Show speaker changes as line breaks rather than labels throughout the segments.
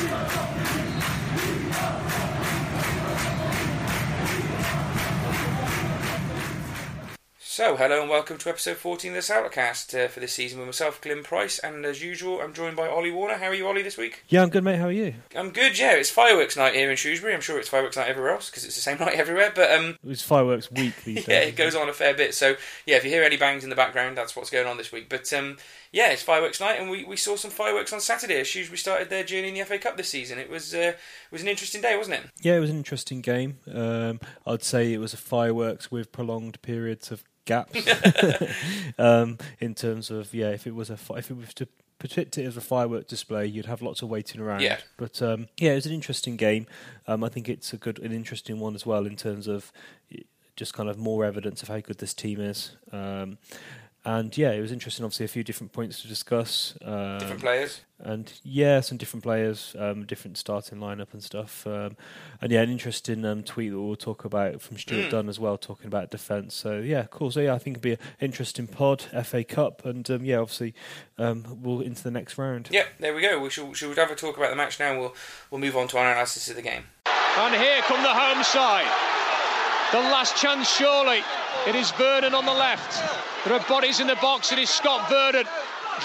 We are, we are, we are. So, hello and welcome to episode 14 of the Sourcast uh, for this season with myself, Glenn Price, and as usual, I'm joined by Ollie Warner. How are you, Ollie, this week?
Yeah, I'm good, mate. How are you?
I'm good, yeah. It's fireworks night here in Shrewsbury. I'm sure it's fireworks night everywhere else because it's the same night everywhere, but um,
It's fireworks week these days.
yeah, it goes on a fair bit. So, yeah, if you hear any bangs in the background, that's what's going on this week. But um, yeah, it's fireworks night, and we, we saw some fireworks on Saturday as Shrewsbury started their journey in the FA Cup this season. It was uh, it was an interesting day, wasn't it?
Yeah, it was an interesting game. Um, I'd say it was a fireworks with prolonged periods of gaps. um, in terms of yeah, if it was a fi- if it was to predict it as a firework display, you'd have lots of waiting around.
Yeah.
But um, yeah, it was an interesting game. Um, I think it's a good, an interesting one as well in terms of just kind of more evidence of how good this team is. Um, and yeah, it was interesting. Obviously, a few different points to discuss. Um,
Different players.
and yeah, some different players, um, different starting lineup and stuff. Um, and yeah, an interesting um, tweet that we'll talk about from Stuart
Mm.
Dunn as well, talking about defence. So yeah, cool. So yeah, I think it'll be an interesting pod, FA Cup, and um, yeah, obviously um, we'll into the next round.
Yeah, there we go. We shall, shall we have a talk about the match now? We'll we'll move on to our analysis of the game.
And here come the home side. The last chance, surely. It is Vernon on the left. There are bodies in the box. It is Scott Vernon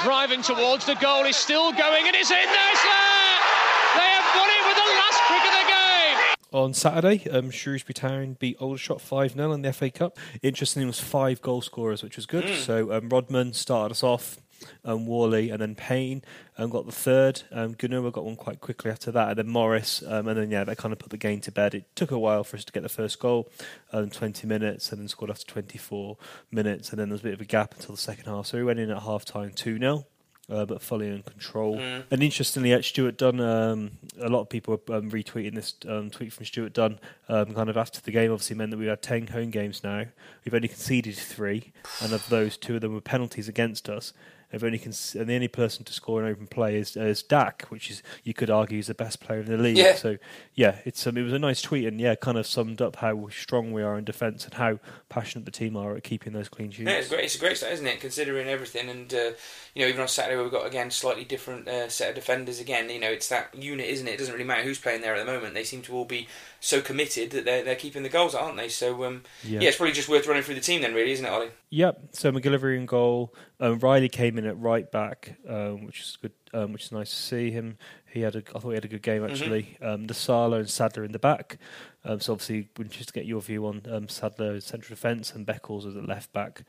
driving towards the goal. He's still going and it's in there. It's there. They have won it with the last kick of the game.
On Saturday, um, Shrewsbury Town beat Aldershot 5 0 in the FA Cup. Interestingly, it was five goal scorers, which was good. So um, Rodman started us off, um, Whalley, and then Payne um, got the third. Um, Gnahoua got one quite quickly after that, and then Morris. Um, and then, yeah, that kind of put the game to bed. It took a while for us to get the first goal, um, 20 minutes, and then scored after 24 minutes. And then there was a bit of a gap until the second half. So we went in at half time 2 0 uh, but fully in control. And interestingly, at Stuart Dunn, um, a lot of people are um, retweeting this um, tweet from Stuart Dunn, um, kind of after the game. Obviously, meant that we had ten home games now. We've only conceded three, and of those, two of them were penalties against us. We've only con- and the only person to score an open play is, is Dack, which is you could argue is the best player in the league.
Yeah.
So yeah, it's um, it was a nice tweet, and yeah, kind of summed up how strong we are in defence and how passionate the team are at keeping those clean sheets.
Yeah, it's great. It's a great start, isn't it? Considering everything, and uh, you know, even on Saturday we've got again slightly different uh, set of defenders. Again, you know, it's that unit, isn't it? It doesn't really matter who's playing there at the moment. They seem to all be so committed that they're they're keeping the goals, aren't they? So um, yeah. it's probably just worth running through the team then, really, isn't it, Ollie?
Yep. So MacGillivray in goal. Um, Riley came in at right back, um, which is good. Um, which is nice to see him. He had a, I thought he had a good game actually. Um, the Sala and Sadler in the back. Um, so obviously, we just to get your view on um, Sadler central defence and Beckles as a left back.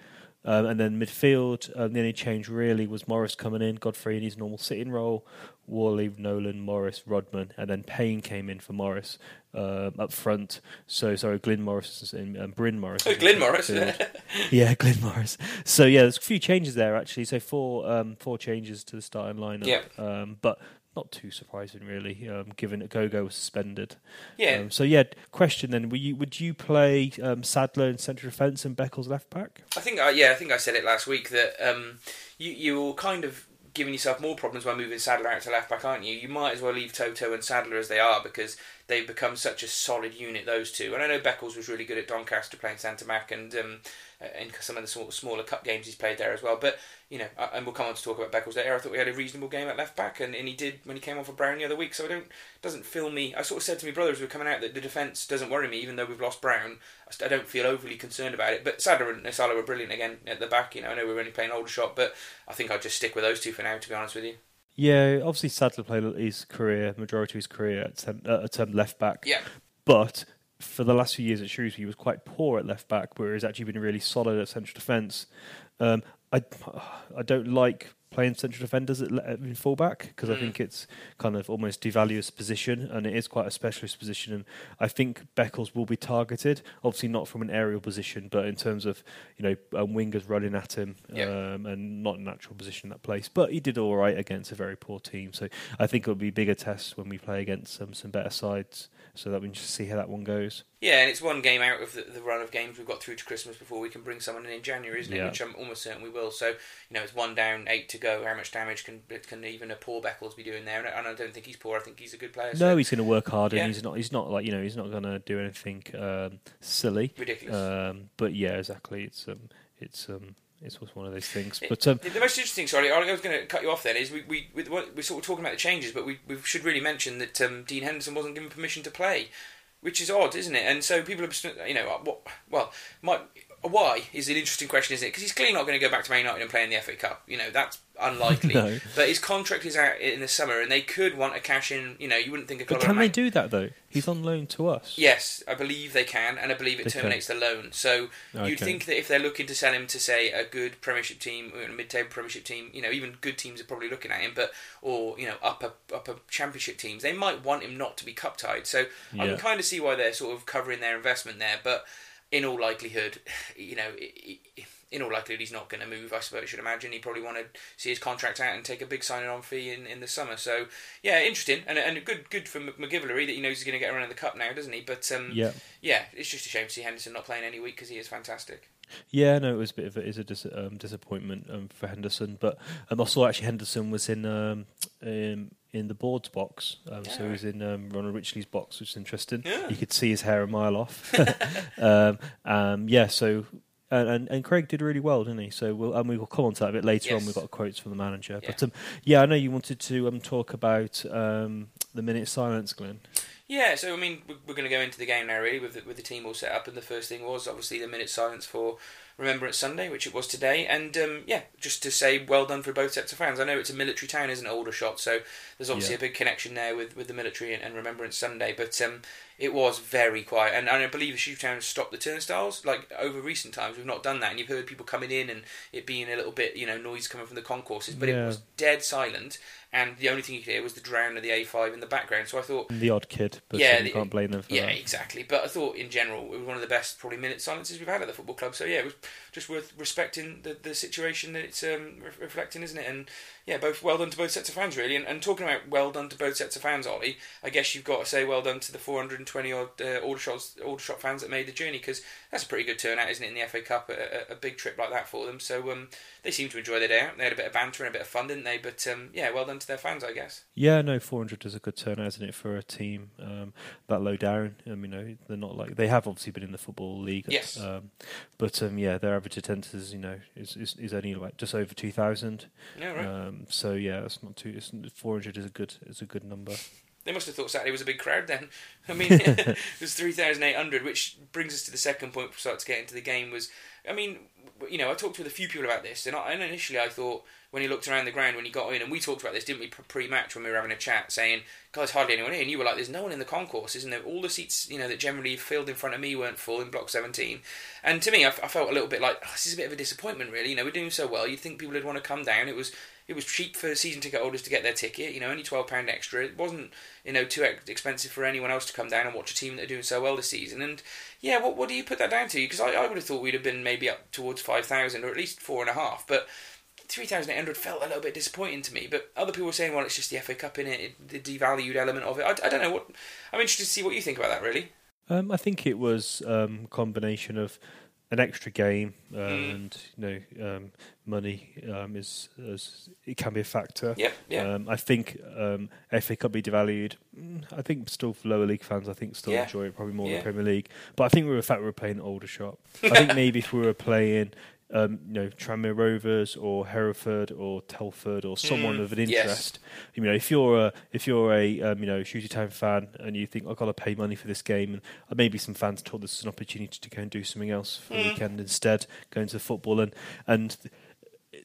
Um, and then midfield, um, the only change really was Morris coming in, Godfrey in his normal sitting role, Whalley, Nolan, Morris, Rodman, and then Payne came in for Morris um, up front. So sorry, Glyn Morris is in, um, Bryn Morris.
Oh, Glyn Morris.
midfield. yeah, Glyn Morris. So yeah, there's a few changes there actually. So four um, four changes to the starting lineup.
Yeah.
Um, but not too surprising really, um, given that Gogo was suspended.
Yeah.
Um, so yeah, question then: Would you would you play um, Sadler in central defence and Beckles left back?
I think, uh, yeah, I think I said it last week that um, you you're kind of giving yourself more problems by moving Sadler out to left back, aren't you? You might as well leave Toto and Sadler as they are because they've become such a solid unit, those two. And I know Beckles was really good at Doncaster playing centre back and um, uh, in some of the sort of smaller cup games he's played there as well. But you know, and we'll come on to talk about Beckles later. I thought we had a reasonable game at left back, and, and he did when he came on for Brown the other week. So I don't doesn't fill me. I sort of said to my brothers, we were coming out that the defence doesn't worry me, even though we've lost Brown. I don't feel overly concerned about it. But Sadler and Nsiala were brilliant again at the back. You know, I know we were only playing Aldershot, but I think I'll just stick with those two for now. To be honest with you.
Yeah, obviously Sadler played his career, majority of his career at, tem- uh, at um, left back.
Yeah.
But for the last few years at Shrewsbury, he was quite poor at left back, where he's actually been really solid at central defence. Um, I I don't like playing central defenders at, in fullback because I think it's kind of almost devalues position, and it is quite a specialist position. And I think Beckles will be targeted, obviously not from an aerial position, but in terms of you know um, wingers running at him,
Yeah.
um, and not a natural position in that place. But he did all right against a very poor team, so I think it'll be bigger tests when we play against um, some better sides, so that we can just see how that one goes.
Yeah, and it's one game out of the, the run of games we've got through to Christmas before we can bring someone in in January, isn't it?
Yeah.
Which I'm almost certain we will. So you know, it's one down, eight to go. How much damage can can even a poor Beckles be doing there? And I, and I don't think he's poor. I think he's a good player.
No,
so
he's going to work hard, and
Yeah.
he's not. He's not like you know. He's not going to do anything um, silly.
ridiculous.
Um, but yeah, exactly. It's um, it's um, it's was one of those things. But um,
the most interesting, sorry, I was going to cut you off. Then is we we we we're sort of talking about the changes, but we we should really mention that um, Dean Henderson wasn't given permission to play, which is odd, isn't it? And so people are, you know, what well, my why is an interesting question, isn't it? Because he's clearly not going to go back to Man United and play in the FA Cup. You know, that's unlikely.
no.
But his contract is out in the summer, and they could want a cash in. You know, you wouldn't think of.
But can they do that though? He's on loan to us.
Yes, I believe they can, and I believe it they terminates can. the loan. So okay. you'd think that if they're looking to sell him to say a good Premiership team, a mid-table Premiership team, you know, even good teams are probably looking at him, but or you know, upper upper Championship teams, they might want him not to be cup tied. So yeah. I can kind of see why they're sort of covering their investment there, but in all likelihood, you know, in all likelihood, he's not going to move. I suppose you should imagine he probably want to see his contract out and take a big signing on fee in, in the summer. So yeah, interesting and and good good for MacGillivray that he knows he's going to get around in the cup now, doesn't he? But um, yeah, yeah, it's just a shame to see Henderson not playing any week because he is fantastic.
Yeah, no, it was a bit of a, is a dis- um, disappointment um, for Henderson, but um, I saw actually Henderson was in um, in, the board's box, um, yeah. so he was in um, Roland Wycherley's box, which is interesting. Yeah. You could see his hair a mile off. um, yeah, so and, and, and Craig did really well, didn't he? So we'll and we will come on to that a bit later yes. on. We've got quotes from the manager, yeah. but um, yeah, I know you wanted to um, talk about um, the minute silence, Glenn.
Yeah, so I mean, we're going to go into the game now, really, with the, with the team all set up, and the first thing was obviously the minute silence for Remembrance Sunday, which it was today, and um, yeah, just to say well done for both sets of fans. I know it's a military town, isn't it, Aldershot? So there's obviously yeah. a big connection there with, with the military and, and Remembrance Sunday, but um, it was very quiet. And, and I believe the Shoetown stopped the turnstiles. Like over recent times, we've not done that, and you've heard people coming in and it being a little bit, you know, noise coming from the concourses, but yeah. it was dead silent. And the only thing you could hear was the drown of the A5 in the background. So I thought
the odd kid, but yeah, you can't blame them for
yeah,
that.
exactly. But I thought in general it was one of the best probably minute silences we've had at the football club. So yeah, it was just worth respecting the, the situation that it's um, re- reflecting, isn't it? And yeah, both well done to both sets of fans really. And, and talking about well done to both sets of fans, Ollie, I guess you've got to say well done to the 420 odd uh, Aldershot, Aldershot fans that made the journey because that's a pretty good turnout, isn't it, in the FA Cup? A, a, big trip like that for them. So um, they seem to enjoy their day out. They had a bit of banter and a bit of fun, didn't they? But um, yeah, well done to their fans, I guess.
Yeah, no, 400 is a good turnout, isn't it, for a team um, that low down? Um, you know, they're not like they have obviously been in the football league.
Yes.
Um, but um, yeah, their average attendance, you know, is, is, is only like just over 2,000.
Yeah, right.
so yeah, it's not too. It's, 400 is a good is a good number.
They must have thought Saturday was a big crowd then. I mean, it was 3,800, which brings us to the second point we start to get into the game. Was, I mean, you know, I talked with a few people about this, and, I, and initially I thought when he looked around the ground when he got in, and we talked about this, didn't we, pre-match when we were having a chat, saying, "Guys, hardly anyone here." And you were like, "There's no one in the concourse, isn't there?" All the seats, you know, that generally filled in front of me weren't full in block 17. And to me, I, I felt a little bit like oh, this is a bit of a disappointment, really. You know, we're doing so well. You'd think people would want to come down. It was it was cheap for season ticket holders to get their ticket. You know, only twelve pound extra. It wasn't you know too expensive for anyone else to come down and watch a team that are doing so well this season. And yeah, what what do you put that down to? Because I, I would have thought we'd have been maybe up towards five thousand or at least four and a half, but. 3,800 felt a little bit disappointing to me, but other people were saying, well, it's just the FA Cup in it, the devalued element of it. I, I, don't know what. I'm interested to see what you think about that, really.
Um, I think it was um, combination of an extra game, uh, mm. and you know, um, money um, is, is, it can be a factor.
Yeah, yeah.
Um, I think um, FA Cup be devalued. Mm, I think still for lower league fans, I think still yeah. enjoy it probably more yeah. than Premier League. But I think we were the fact we were playing Aldershot. I think maybe if we were playing um, you know, Tranmere Rovers or Hereford or Telford or someone mm, of an interest. Yes. You know, if you're a if you're a um, you know Shooty Town fan and you think I've got to pay money for this game, and maybe some fans told this is an opportunity to go and do something else for mm. the weekend instead, going to football and and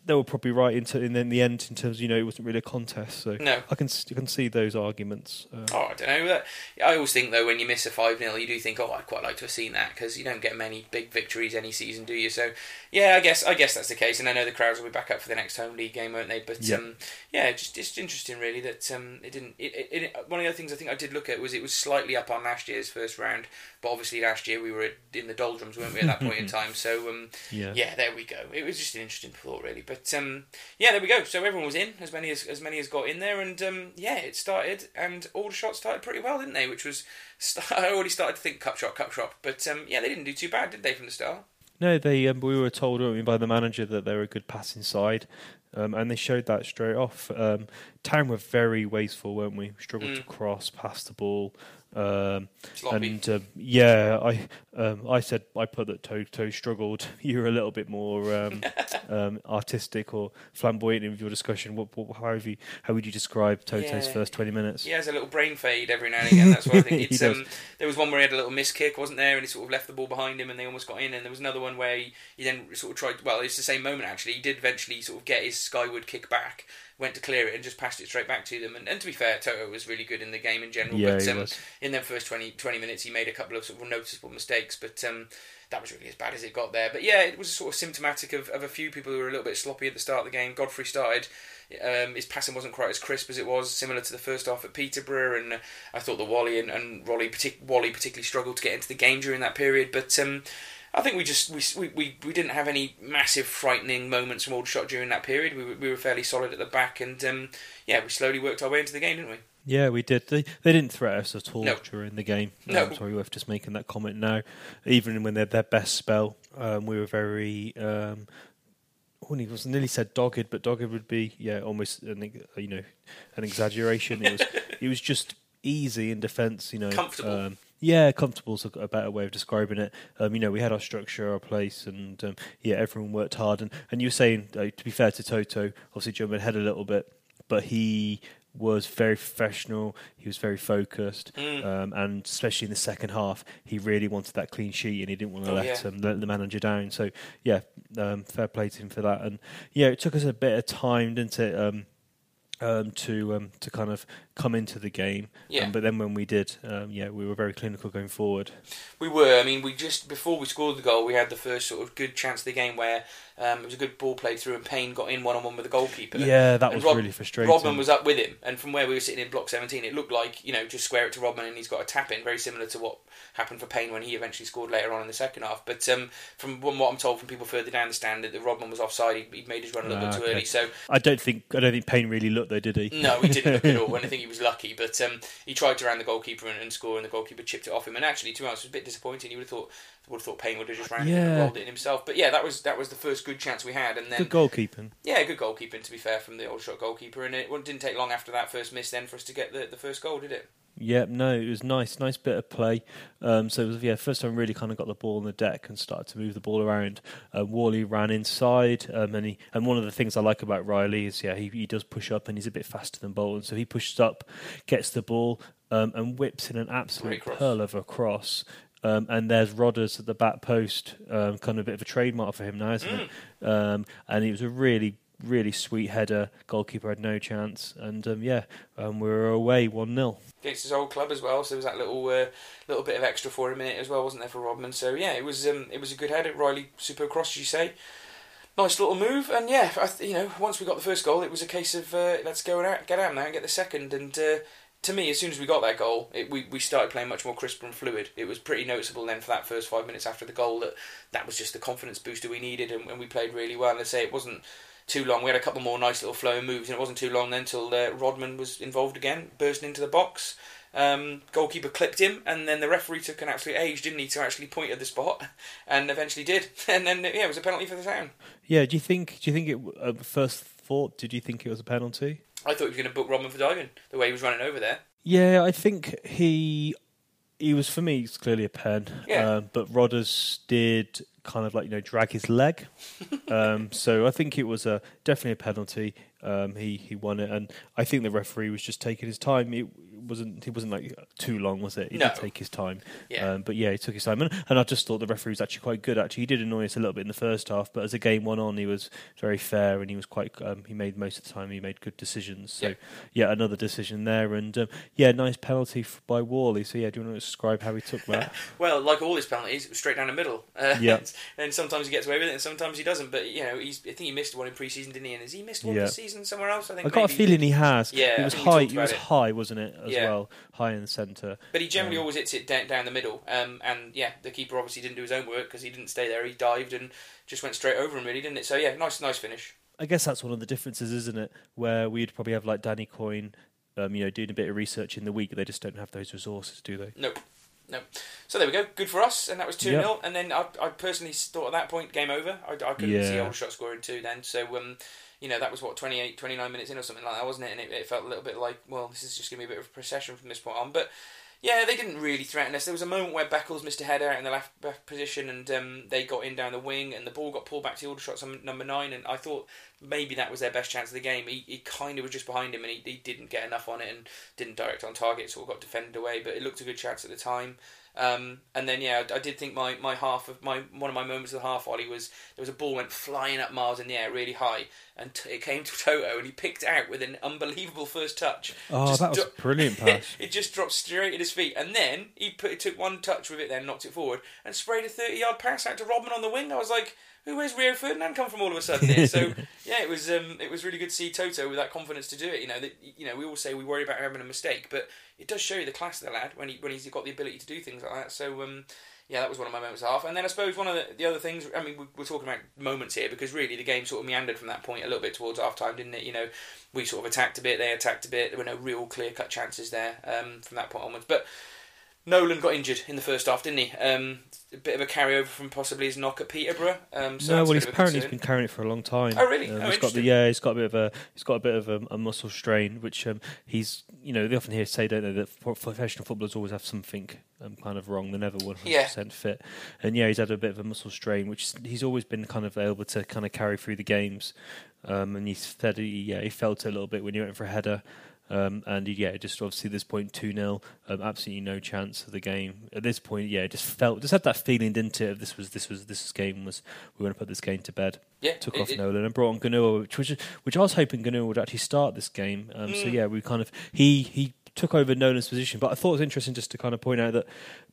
they were probably right into in, in the end in terms of, you know it wasn't really a contest. So
no.
I can I can see those arguments.
Uh, oh, I don't know. I always think though when you miss a five 0 you do think, oh, I'd quite like to have seen that because you don't get many big victories any season, do you? So yeah, I guess I guess that's the case, and I know the crowds will be back up for the next home league game, won't they? But yeah, um, yeah just just interesting really that um, it didn't. It, it, it, one of the other things I think I did look at was it was slightly up on last year's first round, but obviously last year we were in the doldrums, weren't we, at that point in time? So um, yeah. yeah, there we go. It was just an interesting thought really, but um, yeah, there we go. So everyone was in, as many as as many as got in there, and um, yeah, it started, and all the shots started pretty well, didn't they? Which was I already started to think cup shot, cup shot, but um, yeah, they didn't do too bad, did they, from the start?
No, they um, we were told by the manager that they were a good passing side, um, and they showed that straight off. Um, Town were very wasteful, weren't we? Struggled to cross, pass the ball. Um, and um, yeah, I um, I said I put that Toto struggled. You were a little bit more um, um, artistic or flamboyant in your discussion. What, what, how, have you, how would you describe Toto's
Yeah.
first twenty minutes?
He has a little brain fade every now and again. That's what I think.
He
It's,
does.
um, there was one where he had a little miss kick, wasn't there? And he sort of left the ball behind him, and they almost got in. And there was another one where he, he then sort of tried. Well, it's the same moment actually. He did eventually sort of get his skyward kick back, went to clear it, and just passed it straight back to them. And, and to be fair, Toto was really good in the game in general.
Yeah,
but
he
um,
was.
in them first 20, 20 minutes, he made a couple of sort of noticeable mistakes, but. Um, that was really as bad as it got there. But yeah, it was sort of symptomatic of, of a few people who were a little bit sloppy at the start of the game. Godfrey started. Um, his passing wasn't quite as crisp as it was, similar to the first half at Peterborough, and uh, I thought the Whalley and, and Rolly partic- Whalley particularly struggled to get into the game during that period. But um, I think we just we, we, we, didn't have any massive frightening moments from Aldershot during that period. We were, we were fairly solid at the back, and um, yeah, we slowly worked our way into the game, didn't we?
Yeah, we did. They they didn't threat us at all
No.
during the game.
No.
Um, sorry, worth just making that comment now. Even when they're their best spell, um, we were very. Um, when he was nearly said dogged, but dogged would be yeah almost an, you know an exaggeration. It was it was just easy in defence. You know,
Comfortable.
Um, yeah, comfortable is a a better way of describing it. Um, you know, we had our structure, our place, and um, yeah, everyone worked hard. And, and you were saying, uh, to be fair to Toto, obviously jumping ahead a little bit, but he was very professional. He was very focused,
Mm.
um, and especially in the second half, he really wanted that clean sheet, and he didn't want to
Oh,
let,
yeah.
um, let the manager down. So yeah, um, fair play to him for that. And yeah, it took us a bit of time, didn't it? Um, um, to um, to kind of come into the game,
Yeah.
Um, but then when we did, um, yeah, we were very clinical going forward.
We were. I mean, we just before we scored the goal, we had the first sort of good chance of the game where um, it was a good ball played through, and Payne got in one on one with the goalkeeper.
Yeah, that
And
was
Rod-
really frustrating.
Rodman was up with him, and from where we were sitting in block 17, it looked like you know just square it to Rodman, and he's got a tap in, very similar to what happened for Payne when he eventually scored later on in the second half. But um, from what I'm told from people further down the stand, that Rodman was offside. He, he made his run a little
Ah,
bit too
okay.
early, so
I don't think I don't think Payne really looked though, did he?
no, he didn't look at all. And I think he was lucky, but um, he tried to round the goalkeeper and, and score, and the goalkeeper chipped it off him. And actually, to be honest, it was a bit disappointing. You would have thought would have thought Payne would have just rounded it and rolled it in himself. But yeah, that was that was the first good chance we had, and then
Good goalkeeping.
yeah, good goalkeeping to be fair from the Aldershot goalkeeper. And it didn't take long after that first miss then for us to get the, the first goal, did it?
Yeah, no, it was nice, nice bit of play. Um, so it was yeah, first time really kind of got the ball on the deck and started to move the ball around. Uh, Whalley ran inside, um, and he and one of the things I like about Riley is yeah, he, he does push up and he's a bit faster than Bolton, so he pushes up, gets the ball, um, and whips in an absolute pearl of a cross. Um, and there's Rodders at the back post, um, kind of a bit of a trademark for him now, isn't
Mm.
it? Um, and it was a really, really sweet header. Goalkeeper had no chance, and um, yeah, um, we were away one 0
Against his old club as well, so there was that little uh, little bit of extra for him in it as well, wasn't there for Rodman? So yeah, it was um, it was a good header. Riley super cross, as you say. Nice little move, and yeah, I th- you know, once we got the first goal, it was a case of uh, let's go out, get out now and get the second. And uh, to me, as soon as we got that goal, it, we we started playing much more crisp and fluid. It was pretty noticeable then for that first five minutes after the goal that that was just the confidence booster we needed, and, and we played really well. And I say it wasn't too long. We had a couple more nice little flowing moves, and it wasn't too long then till uh, Rodman was involved again, bursting into the box. Um, goalkeeper clipped him, and then the referee took an absolute age, didn't he, to actually point at the spot, and eventually did. And then yeah, it was a penalty for the town.
Yeah, do you think? Do you think it? Uh, first thought, did you think it was a penalty?
I thought he was going to book Rodman for diving the way he was running over there.
Yeah, I think he he was for me. It's clearly a pen.
Yeah.
Um, but Rodders did kind of like you know drag his leg. um, so I think it was a definitely a penalty. Um, he he won it, and I think the referee was just taking his time. It wasn't he wasn't like too long, was it? He
No.
did take his time.
Yeah.
Um, but yeah, he took his time, and, and I just thought the referee was actually quite good. Actually, he did annoy us a little bit in the first half, but as the game went on, he was very fair and he was quite. Um, he made most of the time. He made good decisions. So
Yeah.
yeah, another decision there, and um, yeah, nice penalty f- by Whalley. So yeah, do you want to describe how he took that?
Well, like all his penalties, straight down the middle. Uh,
Yeah.
and sometimes he gets away with it, and sometimes he doesn't. But you know, he's, I think he missed one in pre-season, didn't he? And has he missed one
Yeah.
this season somewhere else? I think.
I got a feeling he has.
Yeah,
it was high. It was high, wasn't it? As
Yeah.
well, high in the centre.
But he generally
Um,
always hits it down, down the middle. Um, and yeah, the keeper obviously didn't do his own work because he didn't stay there. He dived and just went straight over him, really, didn't it? So yeah, nice, nice finish.
I guess that's one of the differences, isn't it? Where we'd probably have like Danny Coyne, um, you know, doing a bit of research in the week. They just don't have those resources, do they?
Nope. No. So there we go. Good for us, and that was 2
Yeah.
0. And then I, I personally thought at that point, game over. I, I couldn't see
Yeah.
Aldershot scoring two then. So, um, you know, that was what 28, 29 minutes in or something like that, wasn't it? And it, it felt a little bit like, well, this is just going to be a bit of a procession from this point on. But yeah, they didn't really threaten us. There was a moment where Beckles missed a header in the left back position, and um, they got in down the wing, and the ball got pulled back to Aldershot's number nine. And I thought maybe that was their best chance of the game. He, he kind of was just behind him, and he, he didn't get enough on it, and didn't direct on target, so got defended away. But it looked a good chance at the time. Um, and then yeah, I, I, did think my, my half of my one of my moments of the half volley was there was a ball went flying up miles in the air really high, and t- it came to Toto and he picked it out with an unbelievable first touch.
Oh, just that was brilliant pass!
it just dropped straight at his feet, and then he put took one touch with it, then knocked it forward and sprayed a thirty yard pass out to Rodman on the wing. I was like where's Rio Ferdinand come from all of a sudden here? So yeah, it was um, it was really good to see Toto with that confidence to do it. You know, that, you know, we all say we worry about having a mistake, but it does show you the class of the lad when he when he's got the ability to do things like that. So um, yeah, that was one of my moments half. And then I suppose one of the, the other things, I mean, we're talking about moments here because really the game sort of meandered from that point a little bit towards half time, didn't it? You know, we sort of attacked a bit, they attacked a bit. There were no real clear cut chances there um, from that point onwards, but. Nolan got injured in the first half, didn't he? Um, a bit of a carryover from possibly his knock at Peterborough. Um, so
no, well, he's apparently he's been carrying it for a long time.
Oh, really?
Um,
oh,
he's got
the,
yeah, he's got a bit of a he's got a bit of a, a muscle strain, which um, he's you know they often hear say don't they that professional footballers always have something um, kind of wrong. They're never one hundred percent fit, and yeah, he's had a bit of a muscle strain, which he's always been kind of able to kind of carry through the games. Um, and he said he, yeah, he felt it a little bit when he went for a header. Um, and yeah, just obviously this point two 0 um, absolutely no chance of the game at this point. Yeah, just felt just had that feeling, didn't it? This was this was this game was we want to put this game to bed.
Yeah,
took
it,
off
it,
Nolan and brought on Gnahoua, which which which I was hoping Gnahoua would actually start this game. Um, mm. So yeah, we kind of he he took over Nolan's position. But I thought it was interesting just to kind of point out that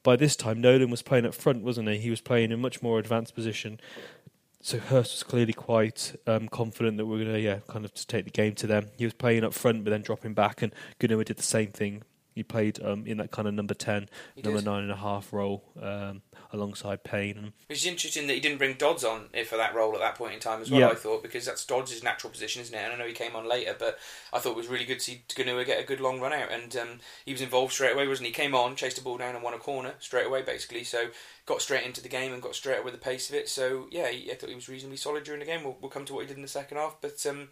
by this time Nolan was playing up front, wasn't he? He was playing in a much more advanced position so Hurst was clearly quite um, confident that we are going to, yeah, kind of just take the game to them. He was playing up front, but then dropping back, and Gnahoua did the same thing. He played um, in that kind of number ten, he number did. nine and a half role um, alongside Payne.
It's interesting that he didn't bring Dodds on for that role at that point in time as well. I thought because that's Dodds' natural position, isn't it? And I know he came on later, but I thought it was really good to see Gnahoua get a good long run out, and um, he was involved straight away, wasn't he? Came on, chased the ball down, and won a corner straight away, basically. So got straight into the game and got straight with the pace of it. So yeah, I thought he was reasonably solid during the game. We'll, we'll come to what he did in the second half, but um,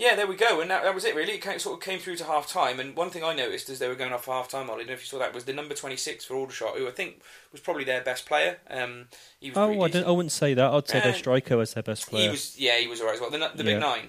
yeah, there we go, and that, that was it really. It came, sort of came through to half time, and one thing I noticed as they were going off for half time, I don't know if you saw that, was the number twenty six for Aldershot, who I think was probably their best player. Um,
oh, I, I, wouldn't say that. I'd say uh, their striker was their best player.
He was, yeah, he was alright as well. The, the yeah. big nine.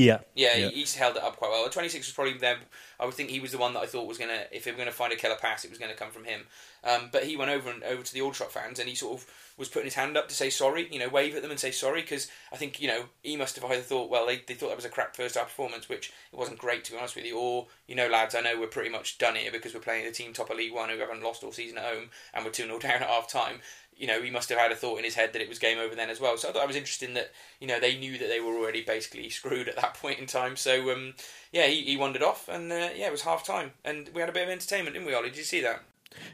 Yeah,
yeah, yeah. he's held it up quite well. Twenty six was probably them. I would think he was the one that I thought was gonna, if they were gonna find a killer pass, it was gonna come from him. Um, but he went over and over to the Aldershot fans, and he sort of was putting his hand up to say sorry, you know, wave at them and say sorry, because I think you know he must have either thought, well, they, they thought that was a crap first half performance, which it wasn't great to be honest with you, or you know, lads, I know we're pretty much done here because we're playing the team top of League One who haven't lost all season at home, and we're two 0 down at half time you know, he must have had a thought in his head that it was game over then as well. So I thought it was interesting that, you know, they knew that they were already basically screwed at that point in time. So, um, yeah, he, he wandered off and, uh, yeah, it was half time. And we had a bit of entertainment, didn't we, Ollie? Did you see that?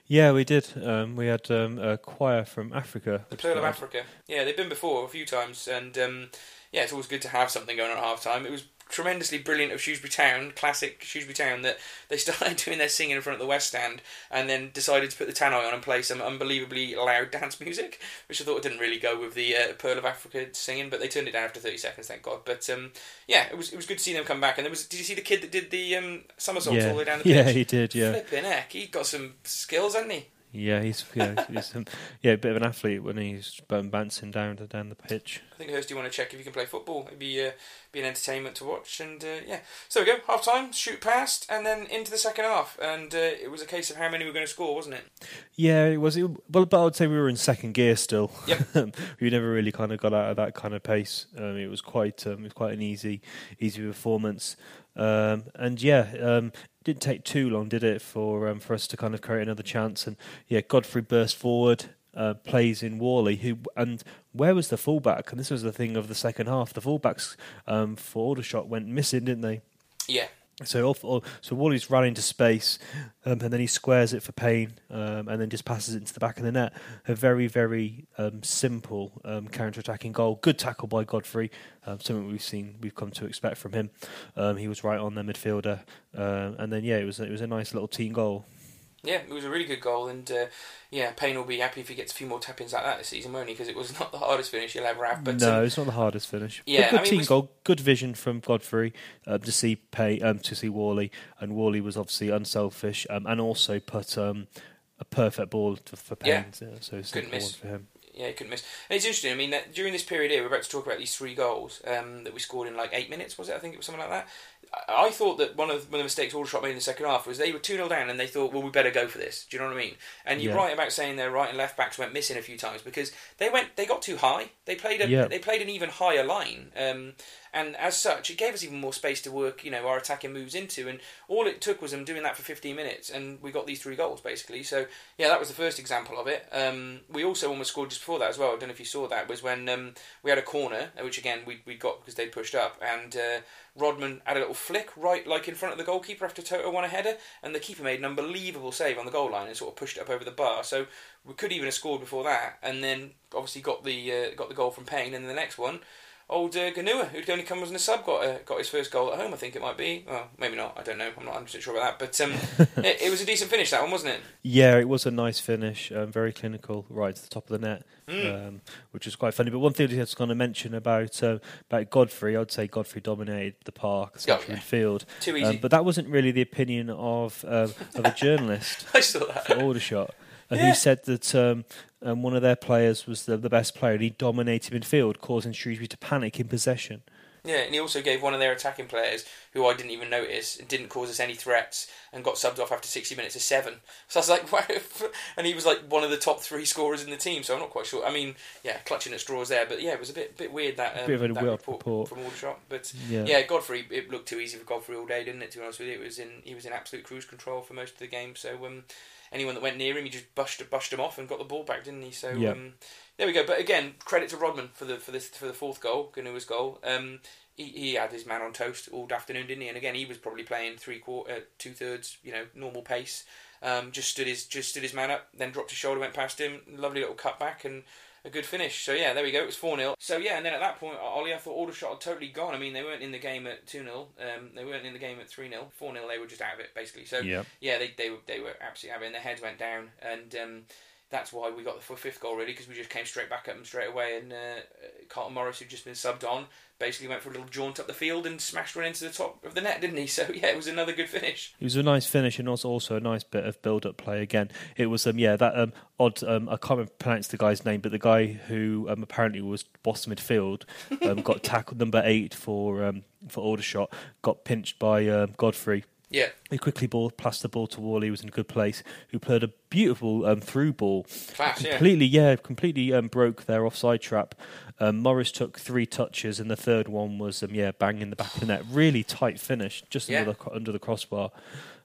Yeah, we did. Um, we had um, a choir from Africa.
The Pearl of Africa. Yeah, they've been before a few times. And, um, yeah, it's always good to have something going on at half time. It was tremendously brilliant of Shrewsbury Town, classic Shrewsbury Town, that they started doing their singing in front of the West Stand and then decided to put the tannoy on and play some unbelievably loud dance music, which I thought didn't really go with the uh, Pearl of Africa singing, but they turned it down after 30 seconds, thank God. But um, yeah, it was it was good to see them come back. And there was, did you see the kid that did the um, somersaults
yeah.
all the way down the pitch?
Yeah, he did, yeah.
Flipping heck, he got some skills, hasn't he?
Yeah, he's yeah, he's um, yeah, a bit of an athlete when he's bouncing down to down the pitch.
I think Hurst, you want to check if you can play football. It'd be uh, be an entertainment to watch, and uh, yeah. So we go half time, shoot past, and then into the second half, and uh, it was a case of how many we were going to score, wasn't it?
Yeah, it was. Well, but I would say we were in second gear still.
Yep.
we never really kind of got out of that kind of pace. Um, it was quite um, it was quite an easy easy performance. Um, and yeah, um, didn't take too long, did it, for um, for us to kind of create another chance? And yeah, Godfrey burst forward, uh, plays in Whalley, who and where was the fullback? And this was the thing of the second half. The fullbacks um, for Aldershot went missing, didn't they?
Yeah,
so, so Whalley's run into space, um, and then he squares it for Payne, um, and then just passes it into the back of the net. A very, very um, simple um, counter-attacking goal. Good tackle by Godfrey. Um, something we've seen, we've come to expect from him. Um, he was right on the midfielder, and then yeah, it was it was a nice little team goal.
Yeah, it was a really good goal, and uh, yeah, Payne will be happy if he gets a few more tap-ins like that this season, won't he? Because it was not the hardest finish he'll ever have. But
no,
um,
it's not the hardest finish.
yeah,
But good
I mean,
team
was-
goal, good vision from Godfrey um, to see Pay, um, to see Whalley, and Whalley was obviously unselfish um, and also put um, a perfect ball to, for
Yeah.
Payne. So, so it's
Couldn't miss.
for him.
yeah, he couldn't miss. And it's interesting. I mean, that during this period here, we're about to talk about these three goals um, that we scored in like eight minutes. Was it? I think it was something like that. I, thought that one of one of the mistakes Aldershot made in the second half was they were two 0 down and they thought, well, we better go for this. Do you know what I mean? And you're
Yeah.
right about saying their right and left backs went missing a few times because they went they got too high. They played a
Yeah.
they played an even higher line. Um, and as such, it gave us even more space to work, you know, our attacking moves into. And all it took was them doing that for 15 minutes, and we got these three goals basically. So yeah, that was the first example of it. Um, we also almost scored just before that as well. I don't know if you saw that. Was when um, we had a corner, which again we we got because they pushed up, and uh, Rodman had a little flick right like in front of the goalkeeper after Toto won a header, and the keeper made an unbelievable save on the goal line and sort of pushed it up over the bar. So we could even have scored before that, and then obviously got the uh, got the goal from Payne, and the next one old uh, Gnahoua, who'd only come as a sub, got uh, got his first goal at home. I think it might be. Well, maybe not. I don't know. I'm not 100 percent sure about that. But um, it, it was a decent finish that one, wasn't it?
Yeah, it was a nice finish, um, very clinical, right to the top of the net,
Mm.
um, which was quite funny. But one thing I was going to mention about uh, about Godfrey, I'd say Godfrey dominated the park, central
yeah.
midfield,
Too easy.
um, but that wasn't really the opinion of um, of a journalist.
I saw that.
for Aldershot, uh,
Yeah.
who said that um, um, one of their players was the, the best player and he dominated midfield, causing Shrewsbury to panic in possession.
Yeah, and he also gave one of their attacking players, who I didn't even notice, and didn't cause us any threats, and got subbed off after 60 minutes, a seven. So I was like, wow. And he was like one of the top three scorers in the team, so I'm not quite sure. I mean, yeah, clutching at straws there, but yeah, it was a bit bit weird that, um,
Bit of a
that report,
report.
from Aldershot. But
Yeah.
yeah, Godfrey, it looked too easy for Godfrey all day, didn't it? To be honest with you, it was in he was in absolute cruise control for most of the game. So um, anyone that went near him, he just bushed bushed him off and got the ball back, didn't he? So
Yeah.
um, there we go. But again, credit to Rodman for the for this for the fourth goal, Gnahoua's goal. Um, he, he had his man on toast all afternoon, didn't he? And again, he was probably playing three quarter, uh, two thirds, you know, normal pace. Um, just stood his just stood his man up, then dropped his shoulder, went past him. Lovely little cut back and a good finish. So yeah, there we go. It was four 0 So yeah, and then at that point, Ollie, I thought Aldershot had totally gone. I mean, they weren't in the game at two 0 um, They weren't in the game at three 0 Four 0 They were just out of it basically. So
Yeah.
yeah, they they were they were absolutely out of it. And their heads went down, and um, that's why we got the fifth goal really because we just came straight back at them straight away. And uh, Carlton Morris, who'd just been subbed on, basically went for a little jaunt up the field and smashed one into the top of the net, didn't he? So yeah, it was another good finish.
It was a nice finish and also also a nice bit of build-up play again. It was um yeah that um odd um I can't remember pronounce the guy's name, but the guy who um apparently was boss midfield um got tackled number eight for um for Aldershot got pinched by um, Godfrey.
Yeah,
He quickly ball passed the ball to Whalley, who was in a good place, who played a beautiful um, through ball.
class.
Completely, yeah, completely um, broke their offside trap. Um, Morris took three touches, and the third one was um, yeah, bang in the back of the net. Really tight finish, just
Yeah.
under the under the crossbar.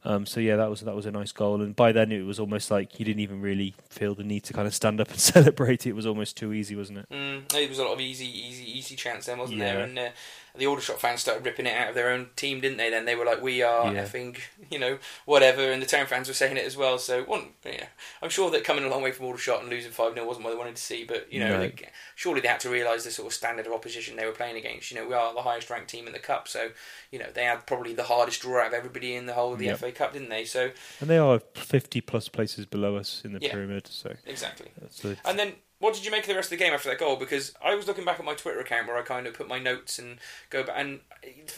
Um, so yeah, that was that was a nice goal. And by then, it was almost like you didn't even really feel the need to kind of stand up and celebrate. It was almost too easy, wasn't it?
Mm, it was a lot of easy, easy, easy chance then, wasn't there? And uh, the Aldershot fans started ripping it out of their own team, didn't they? Then they were like, "We are
Yeah.
effing," you know, whatever. And the town fans were saying it as well. So, one, yeah, I'm sure that coming a long way from Aldershot and losing five 0 wasn't what they wanted to see. But you know,
No.
they, surely they had to realise the sort of standard of opposition they were playing against. You know, we are the highest ranked team in the cup, so you know they had probably the hardest draw out of everybody in the whole of the
Yep.
FA Cup, didn't they? So
And they are fifty plus places below us in the
Yeah.
pyramid. So
exactly.
the,
And then, what did you make of the rest of the game after that goal? Because I was looking back at my Twitter account where I kind of put my notes and go back, and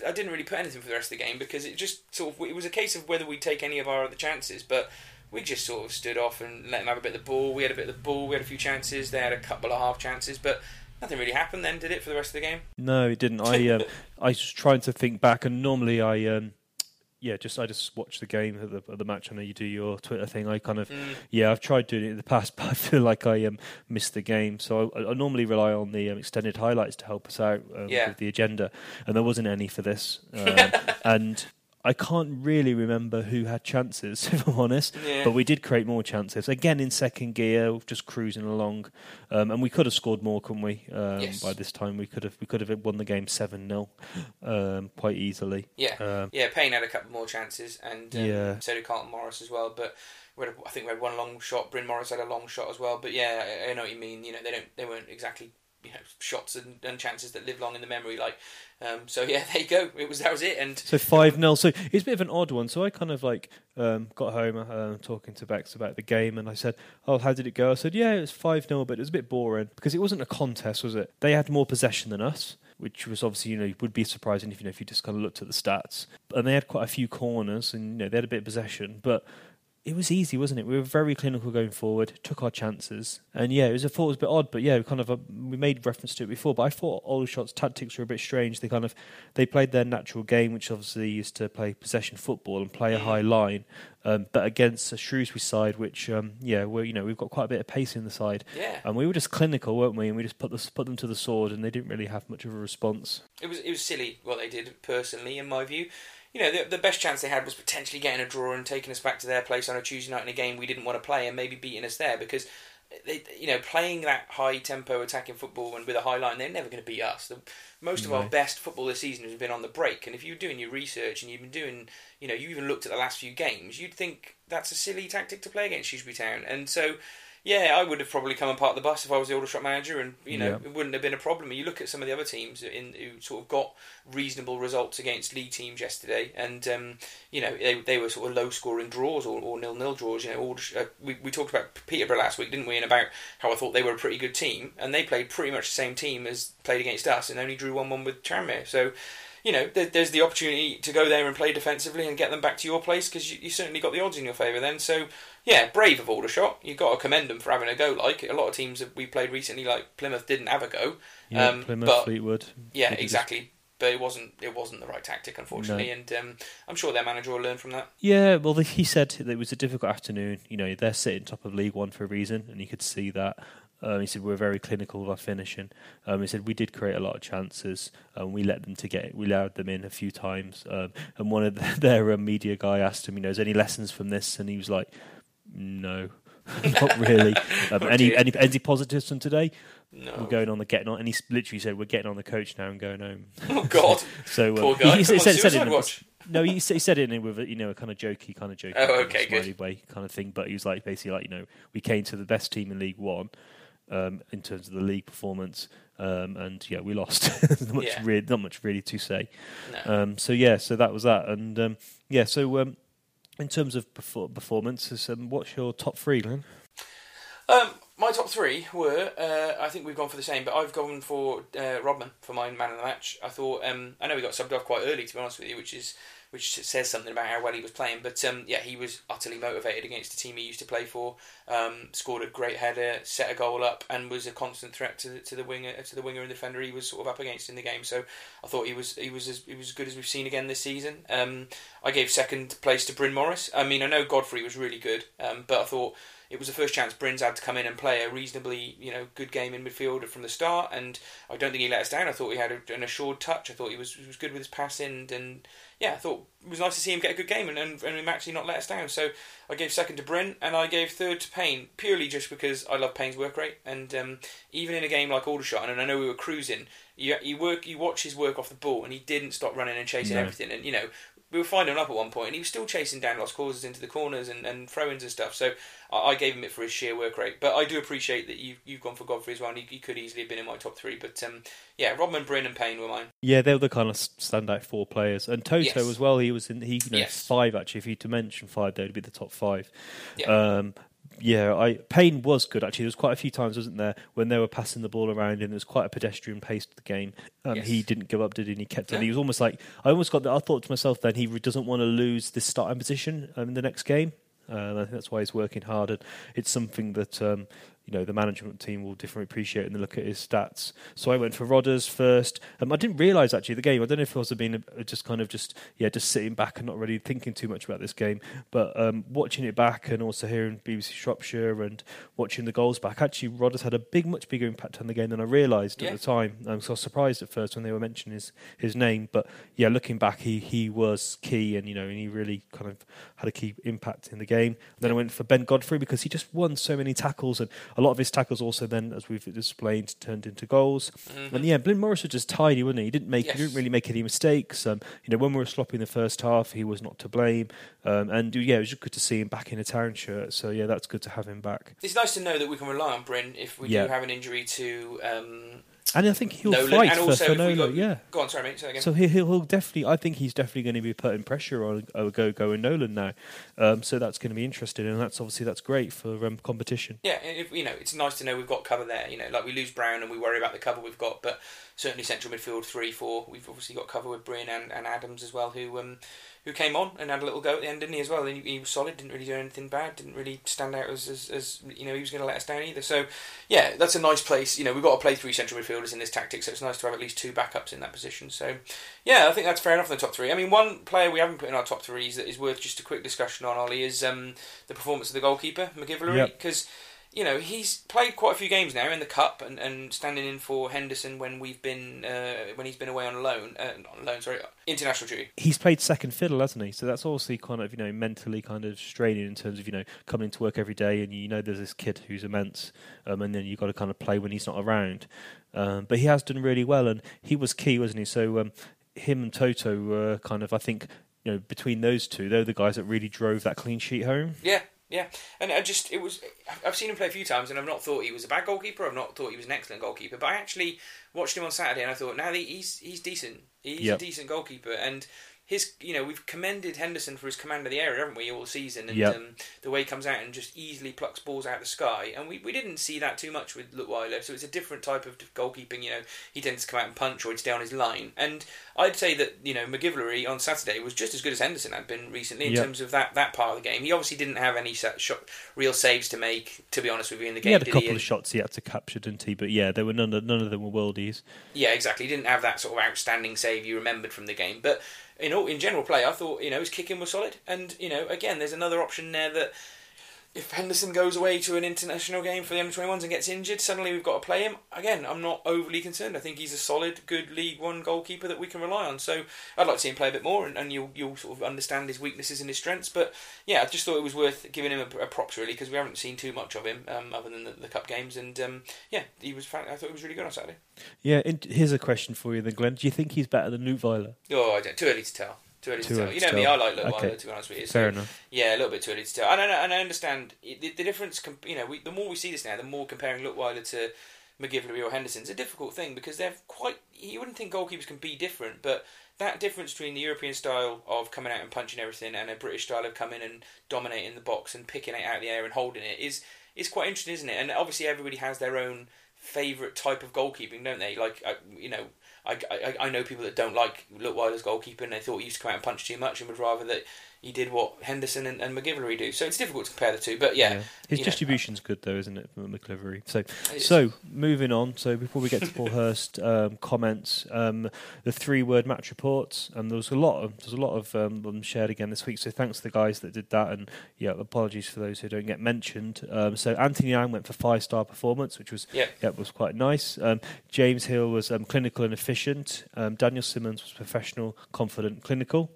I didn't really put anything for the rest of the game because it just sort of it was a case of whether we'd take any of our other chances, but. We just sort of stood off and let them have a bit of the ball. We had a bit of the ball. We had a few chances. They had a couple of half chances, but nothing really happened. Then did it for the rest of the game?
No, it didn't. I um, I was trying to think back, and normally I um, yeah, just I just watch the game of the, the match. I know you do your Twitter thing. I kind of
Mm.
yeah, I've tried doing it in the past, but I feel like I um, missed the game. So I, I normally rely on the um, extended highlights to help us out um,
Yeah.
with the agenda, and there wasn't any for this. Um, and I can't really remember who had chances, if I'm honest.
Yeah.
But we did create more chances. Again, in second gear, just cruising along, um, and we could have scored more, couldn't we? Um,
Yes.
By this time, we could have we could have won the game seven 0 um, quite easily.
Yeah,
Um,
yeah. Payne had a couple more chances, and um,
Yeah.
so did Carlton Morris as well. But we had, I think we had one long shot. Bryn Morris had a long shot as well. But yeah, I, I know what you mean. You know, they don't, they weren't exactly you know shots and, and chances that live long in the memory. Like, um, so yeah, there you go. It was that was it. And
so five 0 So it's a bit of an odd one. So I kind of like um, got home uh, talking to Bex about the game, and I said, "Oh, how did it go?" I said, "Yeah, it was five 0 but it was a bit boring because it wasn't a contest, was it? They had more possession than us." Which was obviously, you know, would be surprising if you know if you just kind of looked at the stats. And they had quite a few corners, and you know they had a bit of possession. But it was easy, wasn't it? We were very clinical going forward, took our chances, and yeah, it was. I thought it was a bit odd, but yeah, we kind of uh, we made reference to it before. But I thought Aldershot's tactics were a bit strange. They kind of they played their natural game, which obviously used to play possession football and play a high line, um, but against a Shrewsbury side, which um, yeah, we you know we've got quite a bit of pace in the side,
yeah,
and we were just clinical, weren't we? And we just put the, put them to the sword, and they didn't really have much of a response.
It was it was silly what they did personally, in my view you know, the, the best chance they had was potentially getting a draw and taking us back to their place on a Tuesday night in a game we didn't want to play and maybe beating us there because they, you know, playing that high tempo attacking football and with a high line, they're never going to beat us. The, most of our best football this season has been on the break, and if you're doing your research and you've been doing, you know, you even looked at the last few games, you'd think that's a silly tactic to play against Shrewsbury Town, and so yeah, I would have probably come and parked the bus if I was the Aldershot manager, and you know yeah. it wouldn't have been a problem. You look at some of the other teams in who sort of got reasonable results against league teams yesterday, and um, you know they, they were sort of low scoring draws or, or nil nil draws. You know, Aldershot, uh, we we talked about Peterborough last week, didn't we? And about how I thought they were a pretty good team, and they played pretty much the same team as played against us, and only drew one one with Tranmere. So you know, there, there's the opportunity to go there and play defensively and get them back to your place because you, you, certainly got the odds in your favour then. So, yeah, brave of Aldershot. You've got to commend them for having a go. Like a lot of teams that we played recently, like Plymouth, didn't have a go.
Yeah, um, Plymouth, but, Fleetwood.
Yeah, exactly. But it wasn't it wasn't the right tactic, unfortunately, no. and um, I'm sure their manager will learn from that.
Yeah, well, he said it was a difficult afternoon. You know, they're sitting top of League One for a reason, and you could see that. Um, he said we're very clinical with our finishing. Um, he said we did create a lot of chances. and we let them to get. We allowed them in a few times. Um, and one of the, their uh, media guy asked him, you know, is any lessons from this? And he was like, no. Not really. Um, oh, any, any any positives from today?
No.
We're going on the getting on, and he literally said, "We're getting on the coach now and going home."
Oh God!
so
uh, poor guy. He, he, said,
said
it watch.
no, he, he said it in with a, you know a kind of jokey, kind of jokey,
oh, okay,
kind of way kind of thing. But he was like basically like you know we came to the best team in League One um, in terms of the league performance. Um, and yeah, we lost. not much, yeah. really, not much really to say. No. Um, so yeah, so that was that, and um, yeah, so um, in terms of performances, um, what's your top three, Glenn?
my top three were, uh, I think we've gone for the same, but I've gone for uh, Rodman for my man of the match. I thought, I know we got subbed off quite early, to be honest with you, which is which says something about how well he was playing. But um, yeah, he was utterly motivated against the team he used to play for. Um, scored a great header, set a goal up, and was a constant threat to the, to the winger to the winger and defender he was sort of up against in the game. So I thought he was he was as he was as good as we've seen again this season. Um, I gave second place to Bryn Morris. I mean, I know Godfrey was really good, um, but I thought it was the first chance Bryn's had to come in and play a reasonably, you know, good game in midfield from the start, and I don't think he let us down. I thought he had a, an assured touch. I thought he was he was good with his passing, and yeah, I thought it was nice to see him get a good game and, and, and him actually not let us down. So I gave second to Bryn, and I gave third to Payne, purely just because I love Payne's work rate, and um, even in a game like Aldershot, and I know we were cruising, you you work you watch his work off the ball, and he didn't stop running and chasing no. everything, and you know we were finding him up at one point, and he was still chasing down lost causes into the corners and, and throw-ins and stuff. So I, I, gave him it for his sheer work rate. But I do appreciate that you've, you've gone for Godfrey as well. And he, he could easily have been in my top three. But um, yeah, Rodman, Bryn, and Payne were mine.
Yeah, they were the kind of standout four players, and Toto yes. as well. He was in he you know yes. five actually. If you to mention five, they'd be the top five. Yeah. Um, yeah, I Payne was good actually. There was quite a few times, wasn't there, when they were passing the ball around and it was quite a pedestrian pace to the game. Um, yes. He didn't give up, did he? And he kept on. He was almost like I almost got that. I thought to myself then he doesn't want to lose this starting position um, in the next game. Uh, I think that's why he's working hard, and it's something that um, you know the management team will definitely appreciate and look at his stats. So I went for Rodders first. Um, I didn't realise actually the game. I don't know if it was been a, just kind of just yeah just sitting back and not really thinking too much about this game, but um, watching it back and also hearing BBC Shropshire and watching the goals back. Actually, Rodders had a big, much bigger impact on the game than I realised yeah. at the time. Um, so I was surprised at first when they were mentioning his his name, but yeah, looking back, he he was key and you know and he really kind of had a key impact in the game. And then I went for Ben Godfrey because he just won so many tackles and a lot of his tackles also then, as we've explained, turned into goals. Mm-hmm. And yeah, Bryn Morris was just tidy, wasn't he? He didn't make, yes. he didn't really make any mistakes. Um, you know, when we were sloppy in the first half, he was not to blame. Um, and yeah, it was just good to see him back in a town shirt. So yeah, that's good to have him back.
It's nice to know that we can rely on Bryn if we yeah. do have an injury to. Um,
and I think he'll
Nolan,
fight
and
for,
also
for Nolan.
got-
yeah.
Go on, sorry, mate. Say again.
So he, he'll, he'll definitely. I think he's definitely going to be putting pressure on a go go and Nolan now. Um, so that's going to be interesting, and that's obviously that's great for um, competition.
Yeah, if, you know, it's nice to know we've got cover there. You know, like we lose Brown and we worry about the cover we've got, but certainly central midfield three, four. We've obviously got cover with Bryn and, and Adams as well, who um, who came on and had a little go at the end, didn't he? As well, he, he was solid. Didn't really do anything bad. Didn't really stand out as, as, as you know he was going to let us down either. So yeah, that's a nice place. You know, we've got to play three central midfielders in this tactic, so it's nice to have at least two backups in that position. So yeah, I think that's fair enough in the top three. I mean, one player we haven't put in our top threes that is worth just a quick discussion on, Ollie, is um, the performance of the goalkeeper, McGivillery,
Yep.
You know he's played quite a few games now in the cup and, and standing in for Henderson when we've been uh, when he's been away on loan, uh, not on loan, sorry, international duty.
He's played second fiddle, hasn't he? So that's obviously kind of you know mentally kind of straining in terms of you know coming into work every day, and you know there's this kid who's immense, um, and then you have got to kind of play when he's not around. Um, but he has done really well, and he was key, wasn't he? So um, him and Toto were kind of I think you know between those two, they're the guys that really drove that clean sheet home.
Yeah, yeah, and I just it was. I've seen him play a few times, and I've not thought he was a bad goalkeeper. I've not thought he was an excellent goalkeeper, but I actually watched him on Saturday, and I thought, now he's he's decent. He's
Yep.
a decent goalkeeper, and his you know we've commended Henderson for his command of the area, haven't we, all season? And
Yep.
um, the way he comes out and just easily plucks balls out of the sky, and we, we didn't see that too much with Leutwiler. So it's a different type of goalkeeping. You know, he tends to come out and punch, or it's down his line. And I'd say that you know MacGillivray on Saturday was just as good as Henderson had been recently in
Yep.
terms of that, that part of the game. He obviously didn't have any shot, real saves to make. To be honest with you, in the game,
He had a couple
he?
of shots he had to capture, didn't he? But yeah, there were none of, none of them were worldies.
Yeah, exactly. He didn't have that sort of outstanding save you remembered from the game. But in all, in general play, I thought you know his kicking was solid. And you know, again, there's another option there that if Henderson goes away to an international game for the under 21s and gets injured, suddenly we've got to play him. Again, I'm not overly concerned. I think he's a solid, good League One goalkeeper that we can rely on. So I'd like to see him play a bit more, and, and you'll you'll sort of understand his weaknesses and his strengths. But yeah, I just thought it was worth giving him a, a props really because we haven't seen too much of him um, other than the, the cup games. And um, yeah, he was. I thought he was really good on Saturday.
Yeah, and here's a question for you then, Glenn. Do you think he's better than Leutwiler?
Oh, I don't, too early to tell. Too early
Too
to tell. You know me,
tell.
I like Little
Okay.
to be honest with you. So,
Fair enough.
Yeah, a little bit too early to tell. And I, and I understand the, the difference. You know, we, the more we see this now, the more comparing Leutwiler to MacGillivray or Henderson's a difficult thing because they're quite. You wouldn't think goalkeepers can be different, but that difference between the European style of coming out and punching everything and a British style of coming and dominating the box and picking it out of the air and holding it is is quite interesting, isn't it? And obviously, everybody has their own favourite type of goalkeeping, don't they? Like, uh, you know, I, I, I know people that don't like Leutwiler's goalkeeping. And they thought he used to come out and punch too much and would rather that he did what Henderson and, and MacGillivray do. So it's difficult to compare the two, but yeah.
His
you know,
distribution's good though, isn't it, from MacGillivray? So, so moving on. So before we get to Paul Hurst um, comments, um, the three-word match reports. and there was a lot of there's a lot of um, them shared again this week. So thanks to the guys that did that, and yeah, apologies for those who don't get mentioned. Um, so Anthony Yang went for five-star performance, which was
Yeah.
yeah was quite nice. Um, James Hill was um, clinical and efficient. Um, Daniel Simmons was professional, confident, clinical.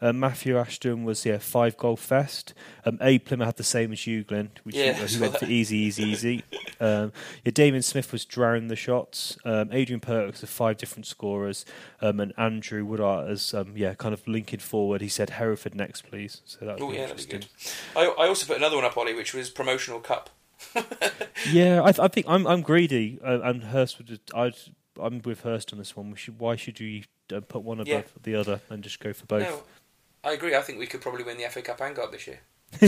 Uh, Matthew Ashton was yeah five goal fest. Um, Abe Plymouth had the same as you, Glenn, which
Yeah,
he, he went for easy, easy, easy. Um, yeah, Damien Smith was drowning the shots. Um, Adrian Perks of five different scorers, um, and Andrew Woodart as um, yeah kind of linking forward. He said Hereford next, please. So that
Oh yeah, that'd be good. I, I also put another one up, Ollie, which was promotional cup.
Yeah, I, th- I think I'm I'm greedy, uh, and Hurst would. I'd, I'm with Hurst on this one. We should, why should you uh, put one above
Yeah.
the other and just go for both?
No, I agree. I think we could probably win the FA Cup and go up this year.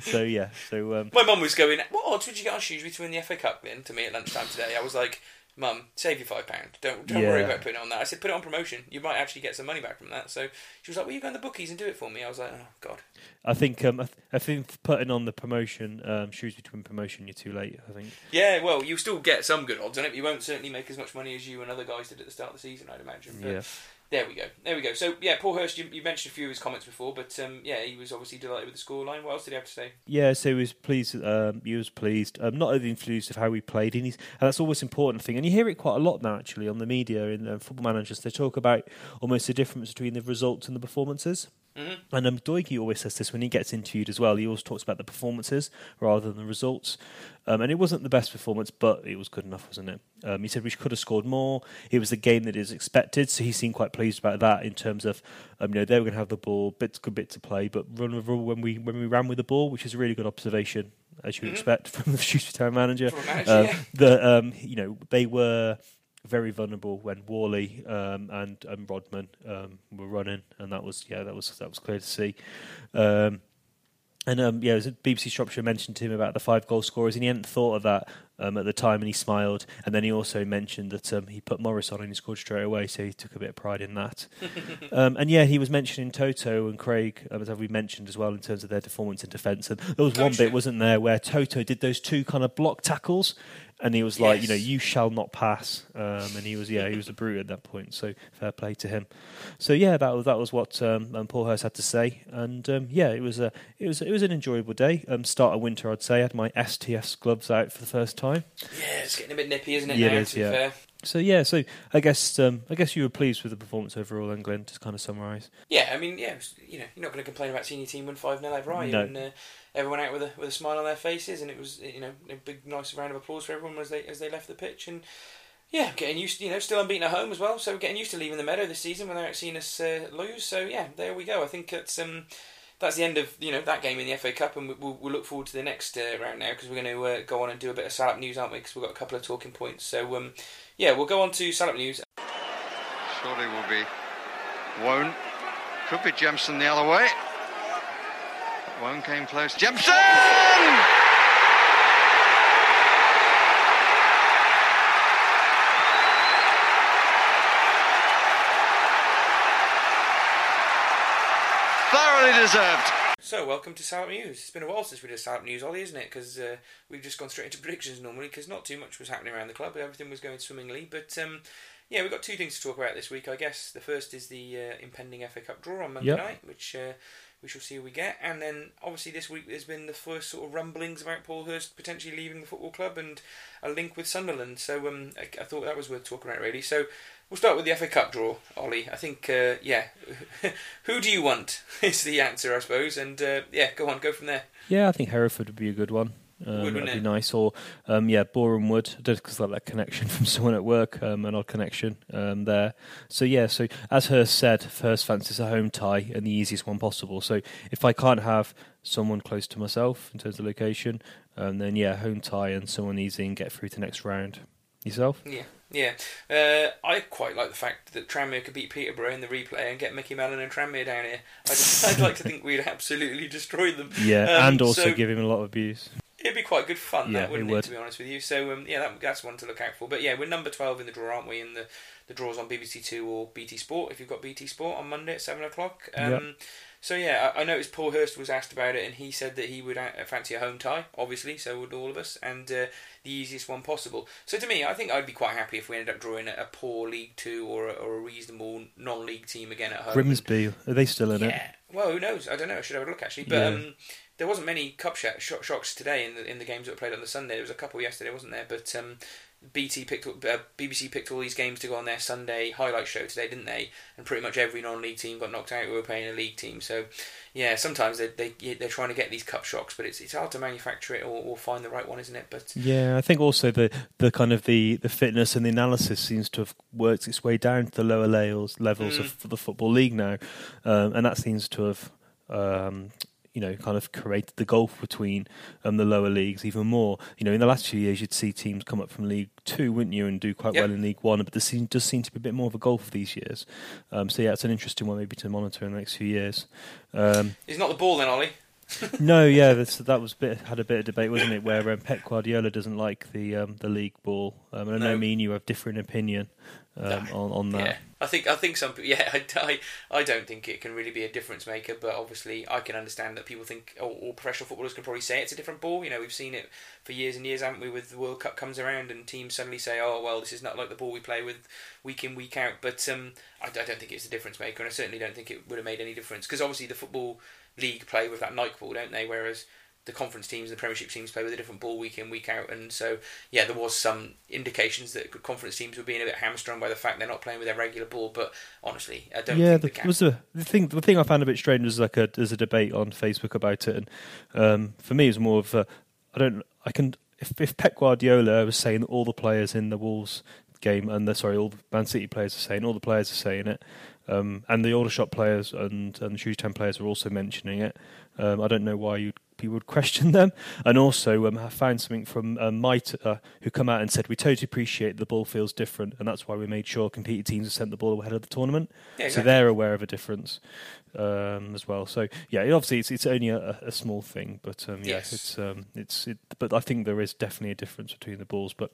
so yeah, so um,
My mum was going, "What odds would you get on Shrewsbury to win the FA Cup?" Then to me at lunchtime today, I was like, "Mum, save your five pound. Don't don't worry about putting it on that." I said, "Put it on promotion. You might actually get some money back from that." So she was like, "Will you go on the bookies and do it for me." I was like, "Oh God."
I think um, I, th- I think putting on the promotion um, to win promotion, you're too late. I think.
Yeah, well, you'll still get some good odds on it. But you won't certainly make as much money as you and other guys did at the start of the season, I'd imagine. But
Yeah.
There we go. There we go. So yeah, Paul Hurst. You, you mentioned a few of his comments before, but um, yeah, he was obviously delighted with the scoreline. What else did he have to say?
Yeah, so he was pleased. Um, he was pleased, um, not only influenced of how we played, and, and that's always an important thing. And you hear it quite a lot now, actually, on the media in uh, football managers. They talk about almost the difference between the results and the performances.
Mm-hmm.
And um, Doig always says this when he gets interviewed as well. He always talks about the performances rather than the results. Um, and it wasn't the best performance, but it was good enough, wasn't it? Um, he said we could have scored more. It was the game that is expected, so he seemed quite pleased about that in terms of, um, you know, they were going to have the ball, bit good bit to play, but run with when we when we ran with the ball, which is a really good observation. as you would
Mhm.
expect from the Shrewsbury Town manager.
Manager,
Uh,
yeah.
the um, you know they were very vulnerable when Whalley um, and and Rodman um, were running, and that was yeah that was that was clear to see. Um, and um, yeah, BBC Shropshire mentioned to him about the five goal scorers, and he hadn't thought of that um, at the time, and he smiled. And then he also mentioned that um, he put Morris on and he scored straight away, so he took a bit of pride in that. um, and yeah, he was mentioning Toto and Craig, um, as we mentioned as well, in terms of their performance in defence. And there was one bit, wasn't there, where Toto did those two kind of block tackles, and he was like, you know, you shall not pass. Um, and he was, yeah, he was a brute at that point. So fair play to him. So yeah, that was that was what um, um, Paul Hurst had to say, and um, yeah, it was a it was it was an enjoyable day. Um, start of winter, I'd say. I had my STS gloves out for the first time.
Yeah, it's getting a bit nippy, isn't it?
Yeah, it
now,
is,
to be
yeah.
fair.
So yeah, so I guess um, I guess you were pleased with the performance overall, then, Glenn. To kind of summarise.
Yeah, I mean, yeah, was- you know, you're not going to complain about seeing your team win five 0 over, are you?
No.
And uh, everyone out with a with a smile on their faces, and it was you know a big nice round of applause for everyone as they as they left the pitch, and yeah, getting used, to, you know, still unbeaten at home as well, so getting used to leaving the meadow this season without seeing us uh, lose. So yeah, there we go. I think it's um. That's the end of you know that game in the FA Cup, and we- we'll, we'll look forward to the next uh, round now because we're going to uh, go on and do a bit of Salop news, aren't we? Because we've got a couple of talking points. So um, yeah, we'll go on to Salop news
Surely will be Wone. Could be Jemson the other way. Wone came close. Jemson! Deserved.
So, welcome to Salop News. It's been a while since we did Salop News, Ollie, isn't it? Because uh, we've just gone straight into predictions normally, because not too much was happening around the club. Everything was going swimmingly. But um, yeah, we've got two things to talk about this week, I guess. The first is the uh, impending FA Cup draw on Monday
Yep.
night, which uh, we shall see who we get. And then, obviously, this week there's been the first sort of rumblings about Paul Hurst potentially leaving the football club and a link with Sunderland. So um, I, I thought that was worth talking about, really. So we'll start with the FA Cup draw, Ollie. I think, uh, yeah, who do you want is the answer, I suppose. And uh, yeah, go on, go from there.
Yeah, I think Hereford would be a good one. Um,
Would,
that'd be
it?
nice. Or um, yeah, Boreham Wood, just because like that connection from someone at work, um, an odd connection um, there. So yeah, so as Hurst said, First fancies a home tie and the easiest one possible. So if I can't have someone close to myself in terms of location, um, then yeah, home tie and someone easy and get through to next round. Yourself?
Yeah, yeah. Uh, I quite like the fact that Tranmere could beat Peterborough in the replay and get Micky Mellon and Tranmere down here. I just, I'd like to think we'd absolutely destroy them.
Yeah,
Um,
and also
so-
give him a lot of abuse.
It'd be quite good fun,
Yeah,
that wouldn't
it
it. To be honest with you, so um, yeah, that, that's one to look out for. But yeah, we're number twelve in the draw, aren't we? In the the draw's on BBC Two or BT Sport if you've got BT Sport on Monday at seven o'clock. Um,
Yep.
So yeah, I, I noticed Paul Hurst was asked about it, and he said that he would uh, fancy a home tie. Obviously, so would all of us, and uh, the easiest one possible. So to me, I think I'd be quite happy if we ended up drawing a, a poor League Two or a, or a reasonable non-league team again at home.
Grimsby, are they still in it?
Yeah. Well, who knows? I don't know. I should have a look actually. But
Yeah.
um, there wasn't many cup sh- sh- shocks today in the in the games that were played on the Sunday. There was a couple yesterday, wasn't there? But um, BT picked up- uh, BBC picked all these games to go on their Sunday highlight show today, didn't they? And pretty much every non-league team got knocked out who were playing a league team. So yeah, sometimes they they they're trying to get these cup shocks, but it's it's hard to manufacture it or, or find the right one, isn't it? But
Yeah, I think also the the kind of the, the fitness and the analysis seems to have worked its way down to the lower levels levels
Mm.
of the football league now, um, and that seems to have um, you know kind of created the gulf between um, the lower leagues even more. You know, in the last few years, you'd see teams come up from League Two, wouldn't you, and do quite
Yep.
well in League One, but there seem, does seem to be a bit more of a gulf these years. Um, so yeah, it's an interesting one maybe to monitor in the next few years. Um,
it's not the ball then, Ollie.
no, yeah, that's, that was bit had a bit of debate, wasn't it? Where um, Pep Guardiola doesn't like the um, the league ball. Um, and I know
No.
me and you have different opinion um,
No.
on on that.
Yeah, I think I think some. Yeah, I, I, I don't think it can really be a difference maker, but obviously I can understand that people think, or all professional footballers can probably say it's a different ball. You know, we've seen it for years and years, haven't we? With the World Cup comes around and teams suddenly say, oh well, this is not like the ball we play with week in week out. But um, I, I don't think it's a difference maker, and I certainly don't think it would have made any difference because obviously the football league play with that Nike ball, don't they? Whereas the conference teams, and the Premiership teams play with a different ball week in, week out, and so yeah, there was some indications that conference teams were being a bit hamstrung by the fact they're not playing with their regular ball. But honestly, I don't
yeah,
think
the, was the, the thing. The thing I found a bit strange was like a there's a debate on Facebook about it, and um, for me, it's more of a, I don't. I can if if Pep Guardiola was saying that all the players in the Wolves game and the sorry, all the Man City players are saying all the players are saying it, um, and the Aldershot players and and the Shrewsbury Town players are also mentioning it. Um, I don't know why you'd people would question them. And also, um, I found something from uh, Mitre who come out and said we totally appreciate the ball feels different, and that's why we made sure competing teams have sent the ball ahead of the tournament.
Yeah,
So they're aware of a difference um, as well. So yeah, obviously it's it's only a, a small thing, but um, yeah,
Yes.
it's um, it's it, but I think there is definitely a difference between the balls. But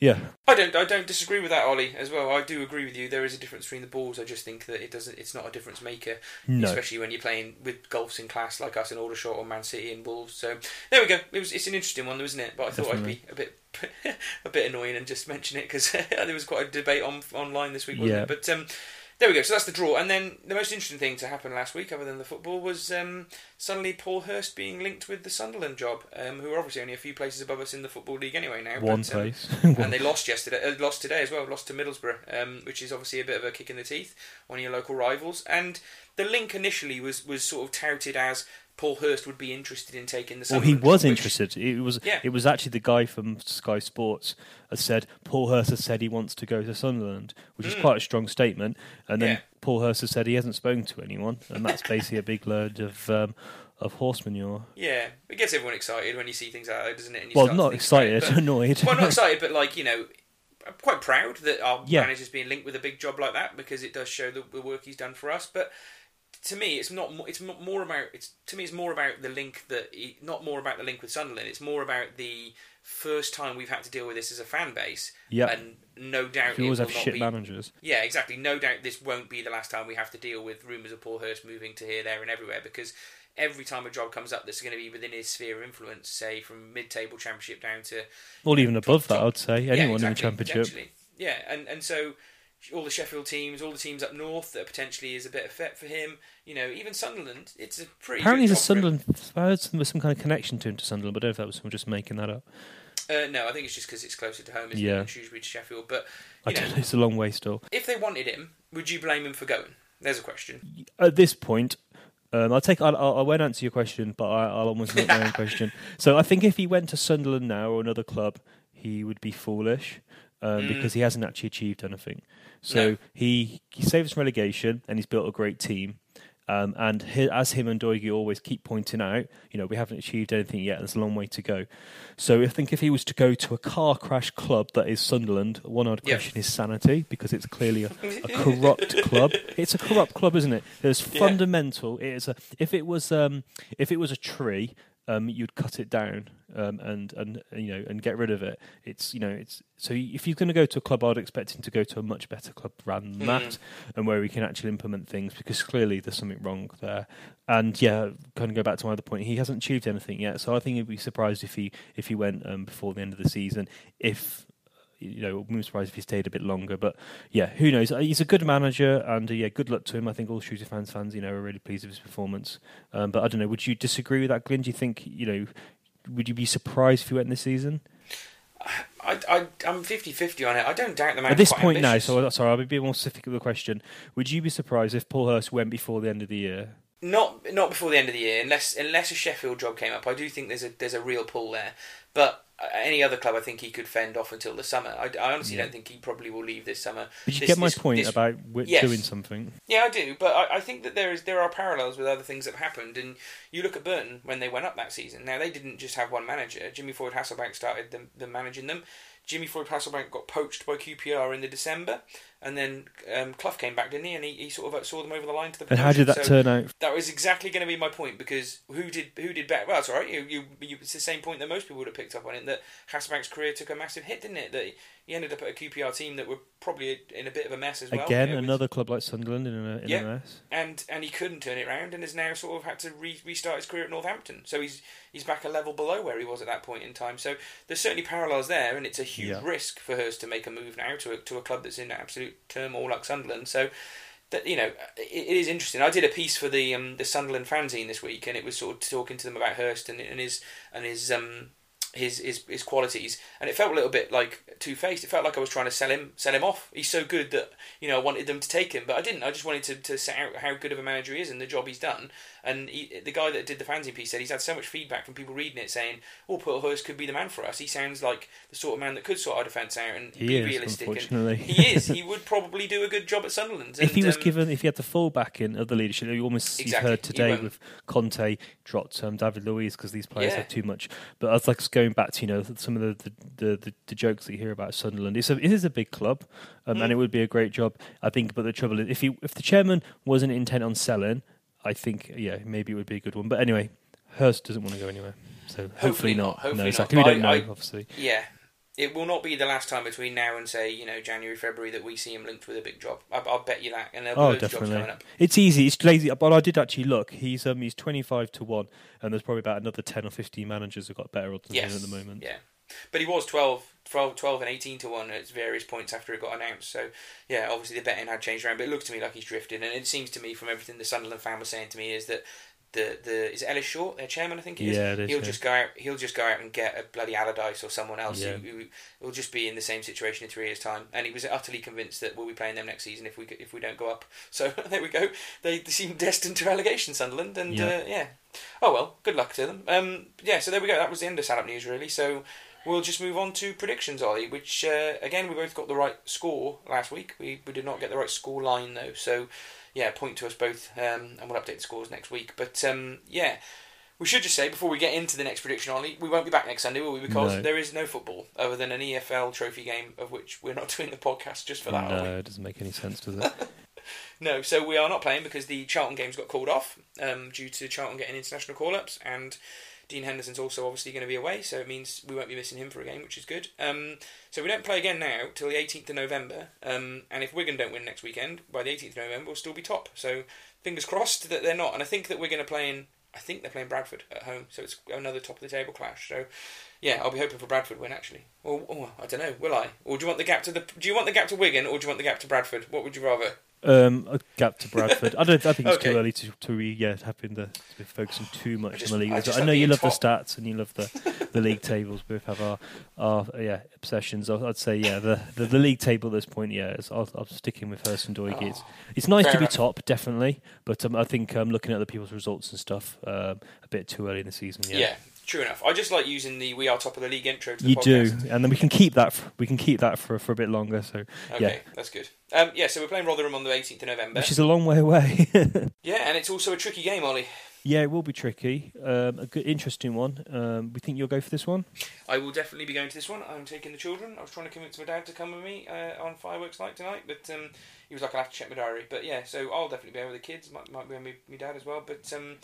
yeah,
I don't. I don't disagree with that, Ollie. As well, I do agree with you. There is a difference between the balls. I just think that it doesn't. It's not a difference maker,
No.
especially when you're playing with golfs in class like us in Aldershot or Man City and Wolves. So there we go. It was. It's an interesting one, isn't it? But I thought
Definitely.
I'd be a bit, a bit annoying and just mention it because there was quite a debate on online this week, wasn't
Yeah.
it? But um, there we go. So that's the draw. And then the most interesting thing to happen last week, other than the football, was um, suddenly Paul Hurst being linked with the Sunderland job, um, who are obviously only a few places above us in the football league anyway now.
one
but, um,
place.
and they lost yesterday. Uh, lost today as well. Lost to Middlesbrough, um, which is obviously a bit of a kick in the teeth. One of your local rivals. And the link initially was was sort of touted as Paul Hurst would be interested in taking the.
Well, he was
which-
interested. It was
Yeah.
it was actually the guy from Sky Sports has said Paul Hurst has said he wants to go to Sunderland, which is quite a strong statement. And then
Hmm. Yeah.
Paul Hurst has said he hasn't spoken to anyone, and that's basically a big load of um, of horse manure.
Yeah, it gets everyone excited when you see things like that, doesn't it?
Well, not
think about it,
excited,
but-
annoyed.
well, not excited, but like you know, I'm quite proud that our
Yeah.
manager's being linked with a big job like that because it does show the, the work he's done for us. But to me, it's not. It's more about. It's to me, it's more about the link that. He, not more about the link with Sunderland. It's more about the first time we've had to deal with this as a fan base.
Yeah.
and no doubt
you
it
always have shit
be,
managers.
yeah, exactly. No doubt this won't be the last time we have to deal with rumours of Paul Hurst moving to here, there, and everywhere because every time a job comes up that's going to be within his sphere of influence, say from mid-table championship down to
Or even above that,
top-
I'd say.
yeah,
Anyone in the championship.
potentially. Yeah, and and so all the Sheffield teams, all the teams up north that potentially is a better fit for him. You know, even Sunderland, it's a pretty.
Apparently, there's a
job for him.
Sunderland. I heard some, some kind of connection to him to Sunderland, but I don't know if that was someone just making that up.
Uh, no, I think it's just because it's closer to home, isn't
Yeah.
it, Shrewsbury to Sheffield. But
I
you
don't
know,
know. It's a long way still.
if they wanted him, would you blame him for going? There's a question.
at this point, um, I'll take. I'll, I'll, I won't answer your question, but I, I'll almost make my own question. So I think if he went to Sunderland now or another club, he would be foolish um, because he hasn't actually achieved anything. So
No.
he he saves from relegation and he's built a great team. Um, and as him and Doigi always keep pointing out, you know, we haven't achieved anything yet. There's a long way to go. So I think if he was to go to a car crash club that is Sunderland, one I'd
Yeah.
question his sanity because it's clearly a, a corrupt club. It's a corrupt club, isn't it? There's fundamental. It is a. If it was um, if it was a tree, um, you'd cut it down um, and and you know and get rid of it. It's you know it's so if you're going to go to a club, I'd expect him to go to a much better club rather than that, and where we can actually implement things because clearly there's something wrong there. And yeah, kind of go back to my other point. He hasn't achieved anything yet, so I think he'd be surprised if he if he went um, before the end of the season. If you know, wouldn't be surprised if he stayed a bit longer. But yeah, who knows? Uh, He's a good manager, and uh, yeah, good luck to him. I think all Shooter fans fans, you know, are really pleased with his performance. Um, but I don't know. Would you disagree with that, Glyn? Do you think you know? Would you be surprised if he went this season?
I, I, I'm 50-50 on it. I don't doubt the man.
At this point now, so sorry, I'll be more specific with the question. Would you be surprised if Paul Hurst went before the end of the year?
Not not before the end of the year, unless unless a Sheffield job came up. I do think there's a there's a real pull there. But any other club, I think he could fend off until the summer. I, I honestly
Yeah.
don't think he probably will leave this summer.
But you
This-
get my
this-
point
this-
about
Yes.
doing something.
Yeah, I do, but I, I think that there is there are parallels with other things that have happened. And you look at Burton when they went up that season. Now they didn't just have one manager. Jimmy Floyd Hasselbaink started them, them managing them. Jimmy Floyd Hasselbaink got poached by QPR in the December, and then um, Clough came back, didn't he? And he, he sort of saw them over the line to the.
And how did that.
So-
turn out?
that was exactly going to be my point because who did who did better? Well, it's all right. You, you, you, it's the same point that most people would have picked up on it. That Hasselbaink's career took a massive hit, didn't it? That he ended up at a QPR team that were probably in a bit of a mess as well.
Again,
you know,
another club like Sunderland in a, in
Yeah.
a mess.
and and he couldn't turn it around, and has now sort of had to re- restart his career at Northampton. So he's he's back a level below where he was at that point in time. So there's certainly parallels there, and it's a huge
Yeah.
risk for Hurst to make a move now to a, to a club that's in absolute turmoil like Sunderland. So that you know, it, it is interesting. I did a piece for the um, the Sunderland fanzine this week, and it was sort of talking to them about Hurst and, and his and his um his, his his qualities, and it felt a little bit like two faced. It felt like I was trying to sell him sell him off. He's so good that you know I wanted them to take him, but I didn't. I just wanted to, to set out how good of a manager he is and the job he's done. And he, the guy that did the fanzine piece said he's had so much feedback from people reading it saying, "Oh, Paul Hurst could be the man for us. He sounds like the sort of man that could sort our defence out and
He
be
is,
realistic." And
unfortunately.
he is. He would probably do a good job at Sunderland.
if he was
um,
given, if he had the full backing of the leadership, you almost
Exactly,
you've heard today with Conte dropped um, David Luiz because these players
Yeah.
have too much. But I was like going back to you know some of the the, the, the, the jokes that you hear about Sunderland. It's a, it is a big club, um,
Mm.
and it would be a great job, I think. But the trouble is, if he if the chairman wasn't intent on selling, I think yeah maybe it would be a good one. But anyway, Hurst doesn't want to go anywhere, so hopefully,
Hopefully not, hopefully
no,
not.
exactly. We don't know,
I-
obviously.
Yeah. It will not be the last time between now and say, you know, January, February that we see him linked with a big job. I, I'll bet you that. And there'll be
Oh,
of jobs
definitely.
coming up.
It's easy. It's lazy. But I did actually look. He's um he's twenty five to one, and there's probably about another ten or fifteen managers who've got better odds than
Yes.
him at the moment.
Yeah. But he was 12, 12, 12 and 18 to 1 at various points after it got announced. So, yeah, obviously the betting had changed around. But it looked to me like he's drifted. And it seems to me, from everything the Sunderland fan was saying to me, is that the, the is it Ellis Short, their chairman, I think he is?
Yeah, it is,
he'll
yeah.
just go out. He'll just go out and get a bloody Allardyce or someone else
Yeah.
who, who will just be in the same situation in three years' time. And he was utterly convinced that we'll be playing them next season if we if we don't go up. So there we go. They, they seem destined to relegation, Sunderland, and
Yeah.
uh, yeah. Oh well, good luck to them. Um, yeah, so there we go. That was the end of Salop News, really. So we'll just move on to predictions, Ollie. Which uh, again, we both got the right score last week. We we did not get the right score line though. So yeah, point to us both, um, and we'll update the scores next week. But um, yeah. We should just say before we get into the next prediction, Ollie, we won't be back next Sunday, will we? Because
No.
there is no football other than an EFL trophy game, of which we're not doing the podcast just for that.
no, it doesn't make any sense, does it?
No, so we are not playing because the Charlton games got called off um, due to Charlton getting international call ups, and Dean Henderson's also obviously going to be away, so it means we won't be missing him for a game, which is good. Um, so we don't play again now till the 18th of November, um, and if Wigan don't win next weekend, by the 18th of November we'll still be top. So fingers crossed that they're not, and I think that we're going to play in. I think they're playing Bradford at home, so it's another top of the table clash. So, yeah, I'll be hoping for Bradford win actually. Or, or I don't know, will I? Or do you want the gap to the? Do you want the gap to Wigan, or do you want the gap to Bradford? What would you rather?
Um, a gap to Bradford. I don't. I think it's
Okay.
too early to to re, yeah having the to be focusing too much
just-
on the league.
I
I, know you love
top.
the stats and you love the the league tables. We both have our our yeah obsessions. I- I'd say yeah the, the, the league table at this point yeah is, I'll, I'm sticking with Hurst and Doig. It's it's nice
Oh,
to be
enough.
top definitely, but um, I think um, looking at other people's results and stuff um, a bit too early in the season. Yeah.
Yeah. True enough. I just like using the "We Are Top of the League" intro to the
You
podcast.
do, and then we can keep that. For, we can keep that for for a bit longer. So
Okay,
yeah,
that's good. Um, yeah, so we're playing Rotherham on the 18th of November.
which is a long way away.
Yeah, and it's also a tricky game, Ollie.
yeah, it will be tricky. Um, a good, interesting one. Um, we think you'll go for this one.
I will definitely be going to this one. I'm taking the children. I was trying to convince my dad to come with me uh, on fireworks night tonight, but um, he was like, "I'll have to check my diary." But yeah, so I'll definitely be there with the kids. Might, might be with me, my dad as well. But um,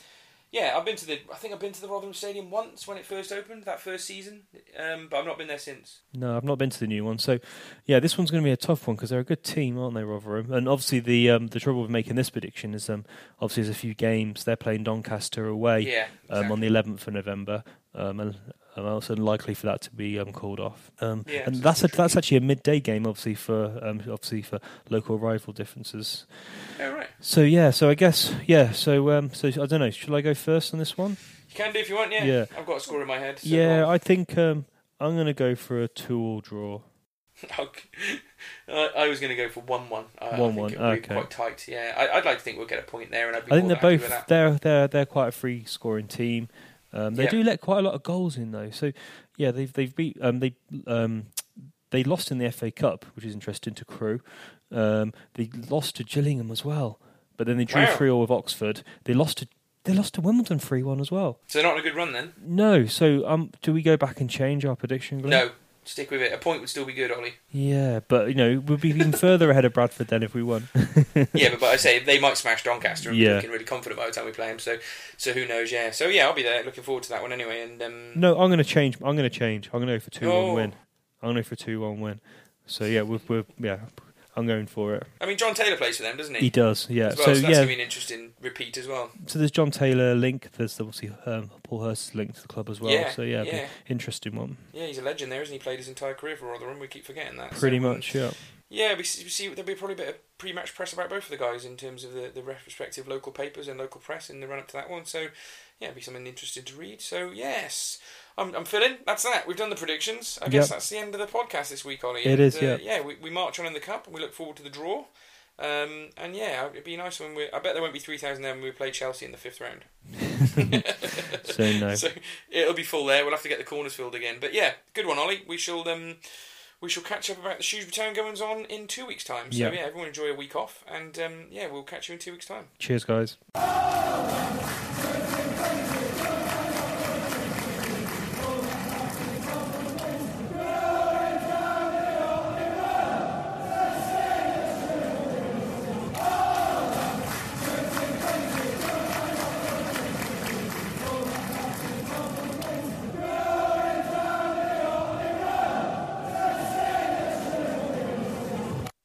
yeah, I've been to the. I think I've been to the Rotherham Stadium once when it first opened that first season, um, but I've not been there since.
No, I've not been to the new one. So, yeah, this one's going to be a tough one because they're a good team, aren't they, Rotherham? And obviously, the um, the trouble with making this prediction is um, obviously there's a few games. They're playing Doncaster away
Yeah,
um, on the 11th of November, um, and, and also unlikely for that to be um, called off. Um,
Yeah,
and that's a, that's actually a midday game, obviously for um, obviously for local rival differences.
Oh right,
So yeah, so I guess yeah, so um, so I don't know. Should I go first on this one?
you can do if you want. Yeah,
Yeah.
I've got a score in my head. So
yeah. I think um, I'm going to go for a two-all draw.
I, I was going to go for one-one. I, I
1-1,
think
okay.
quite tight. Yeah, I, I'd like to think we'll get a point there, and I'd be
I think they're both they're they're they're quite a free scoring team. Um, they
Yeah.
do let quite a lot of goals in though. So yeah, they've they've beat um, they um, they lost in the FA Cup, which is interesting to Crewe. Um, they lost to Gillingham as well, but then they drew
Wow.
three all with Oxford. They lost to they lost to Wimbledon three one as well.
So not a good run then.
No, so um, do we go back and change our prediction? Glenn?
No, stick with it. A point would still be good, Ollie.
Yeah, but you know we'd be even further ahead of Bradford then if we won.
yeah, but, but I say they might smash Doncaster and be
Yeah.
looking really confident by the time we play them. So, so who knows? Yeah. So yeah, I'll be there. Looking forward to that one anyway. And um,
No, I'm going to change. I'm going to change. I'm going to go for two
Oh.
one win. I'm going to go for two one win. So yeah, we're, we're yeah, I'm going for it.
I mean, Jon Taylor plays for them, doesn't he?
He does, yeah.
Well,
so
so that's
yeah,
gonna be an interesting repeat as well.
so there's Jon Taylor link. There's obviously um, Paul Hurst's link to the club as well.
Yeah,
so yeah,
yeah.
interesting one.
Yeah, he's a legend there, isn't he? Played his entire career for Rotherham. We keep forgetting that. So,
Pretty
um,
much, yeah.
Yeah, we see, we see there'll be probably a bit of pre-match press about both of the guys in terms of the, the respective local papers and local press in the run up to that one. So, yeah, it'll be something interesting to read. So, yes, I'm, I'm filling. That's that. We've done the predictions. I guess
Yep.
that's the end of the podcast this week, Ollie.
It
and,
is,
uh,
yeah.
Yeah, we, we march on in the cup and we look forward to the draw. Um, and yeah, it'd be nice when we. I bet there won't be three thousand there when we play Chelsea in the fifth round.
So no.
So it'll be full there. We'll have to get the corners filled again. But yeah, good one, Ollie. We shall um, we shall catch up about the Shrewsbury Town goings on in two weeks' time. So
Yeah.
yeah, everyone enjoy a week off, and um, yeah, we'll catch you in two weeks' time.
Cheers, guys.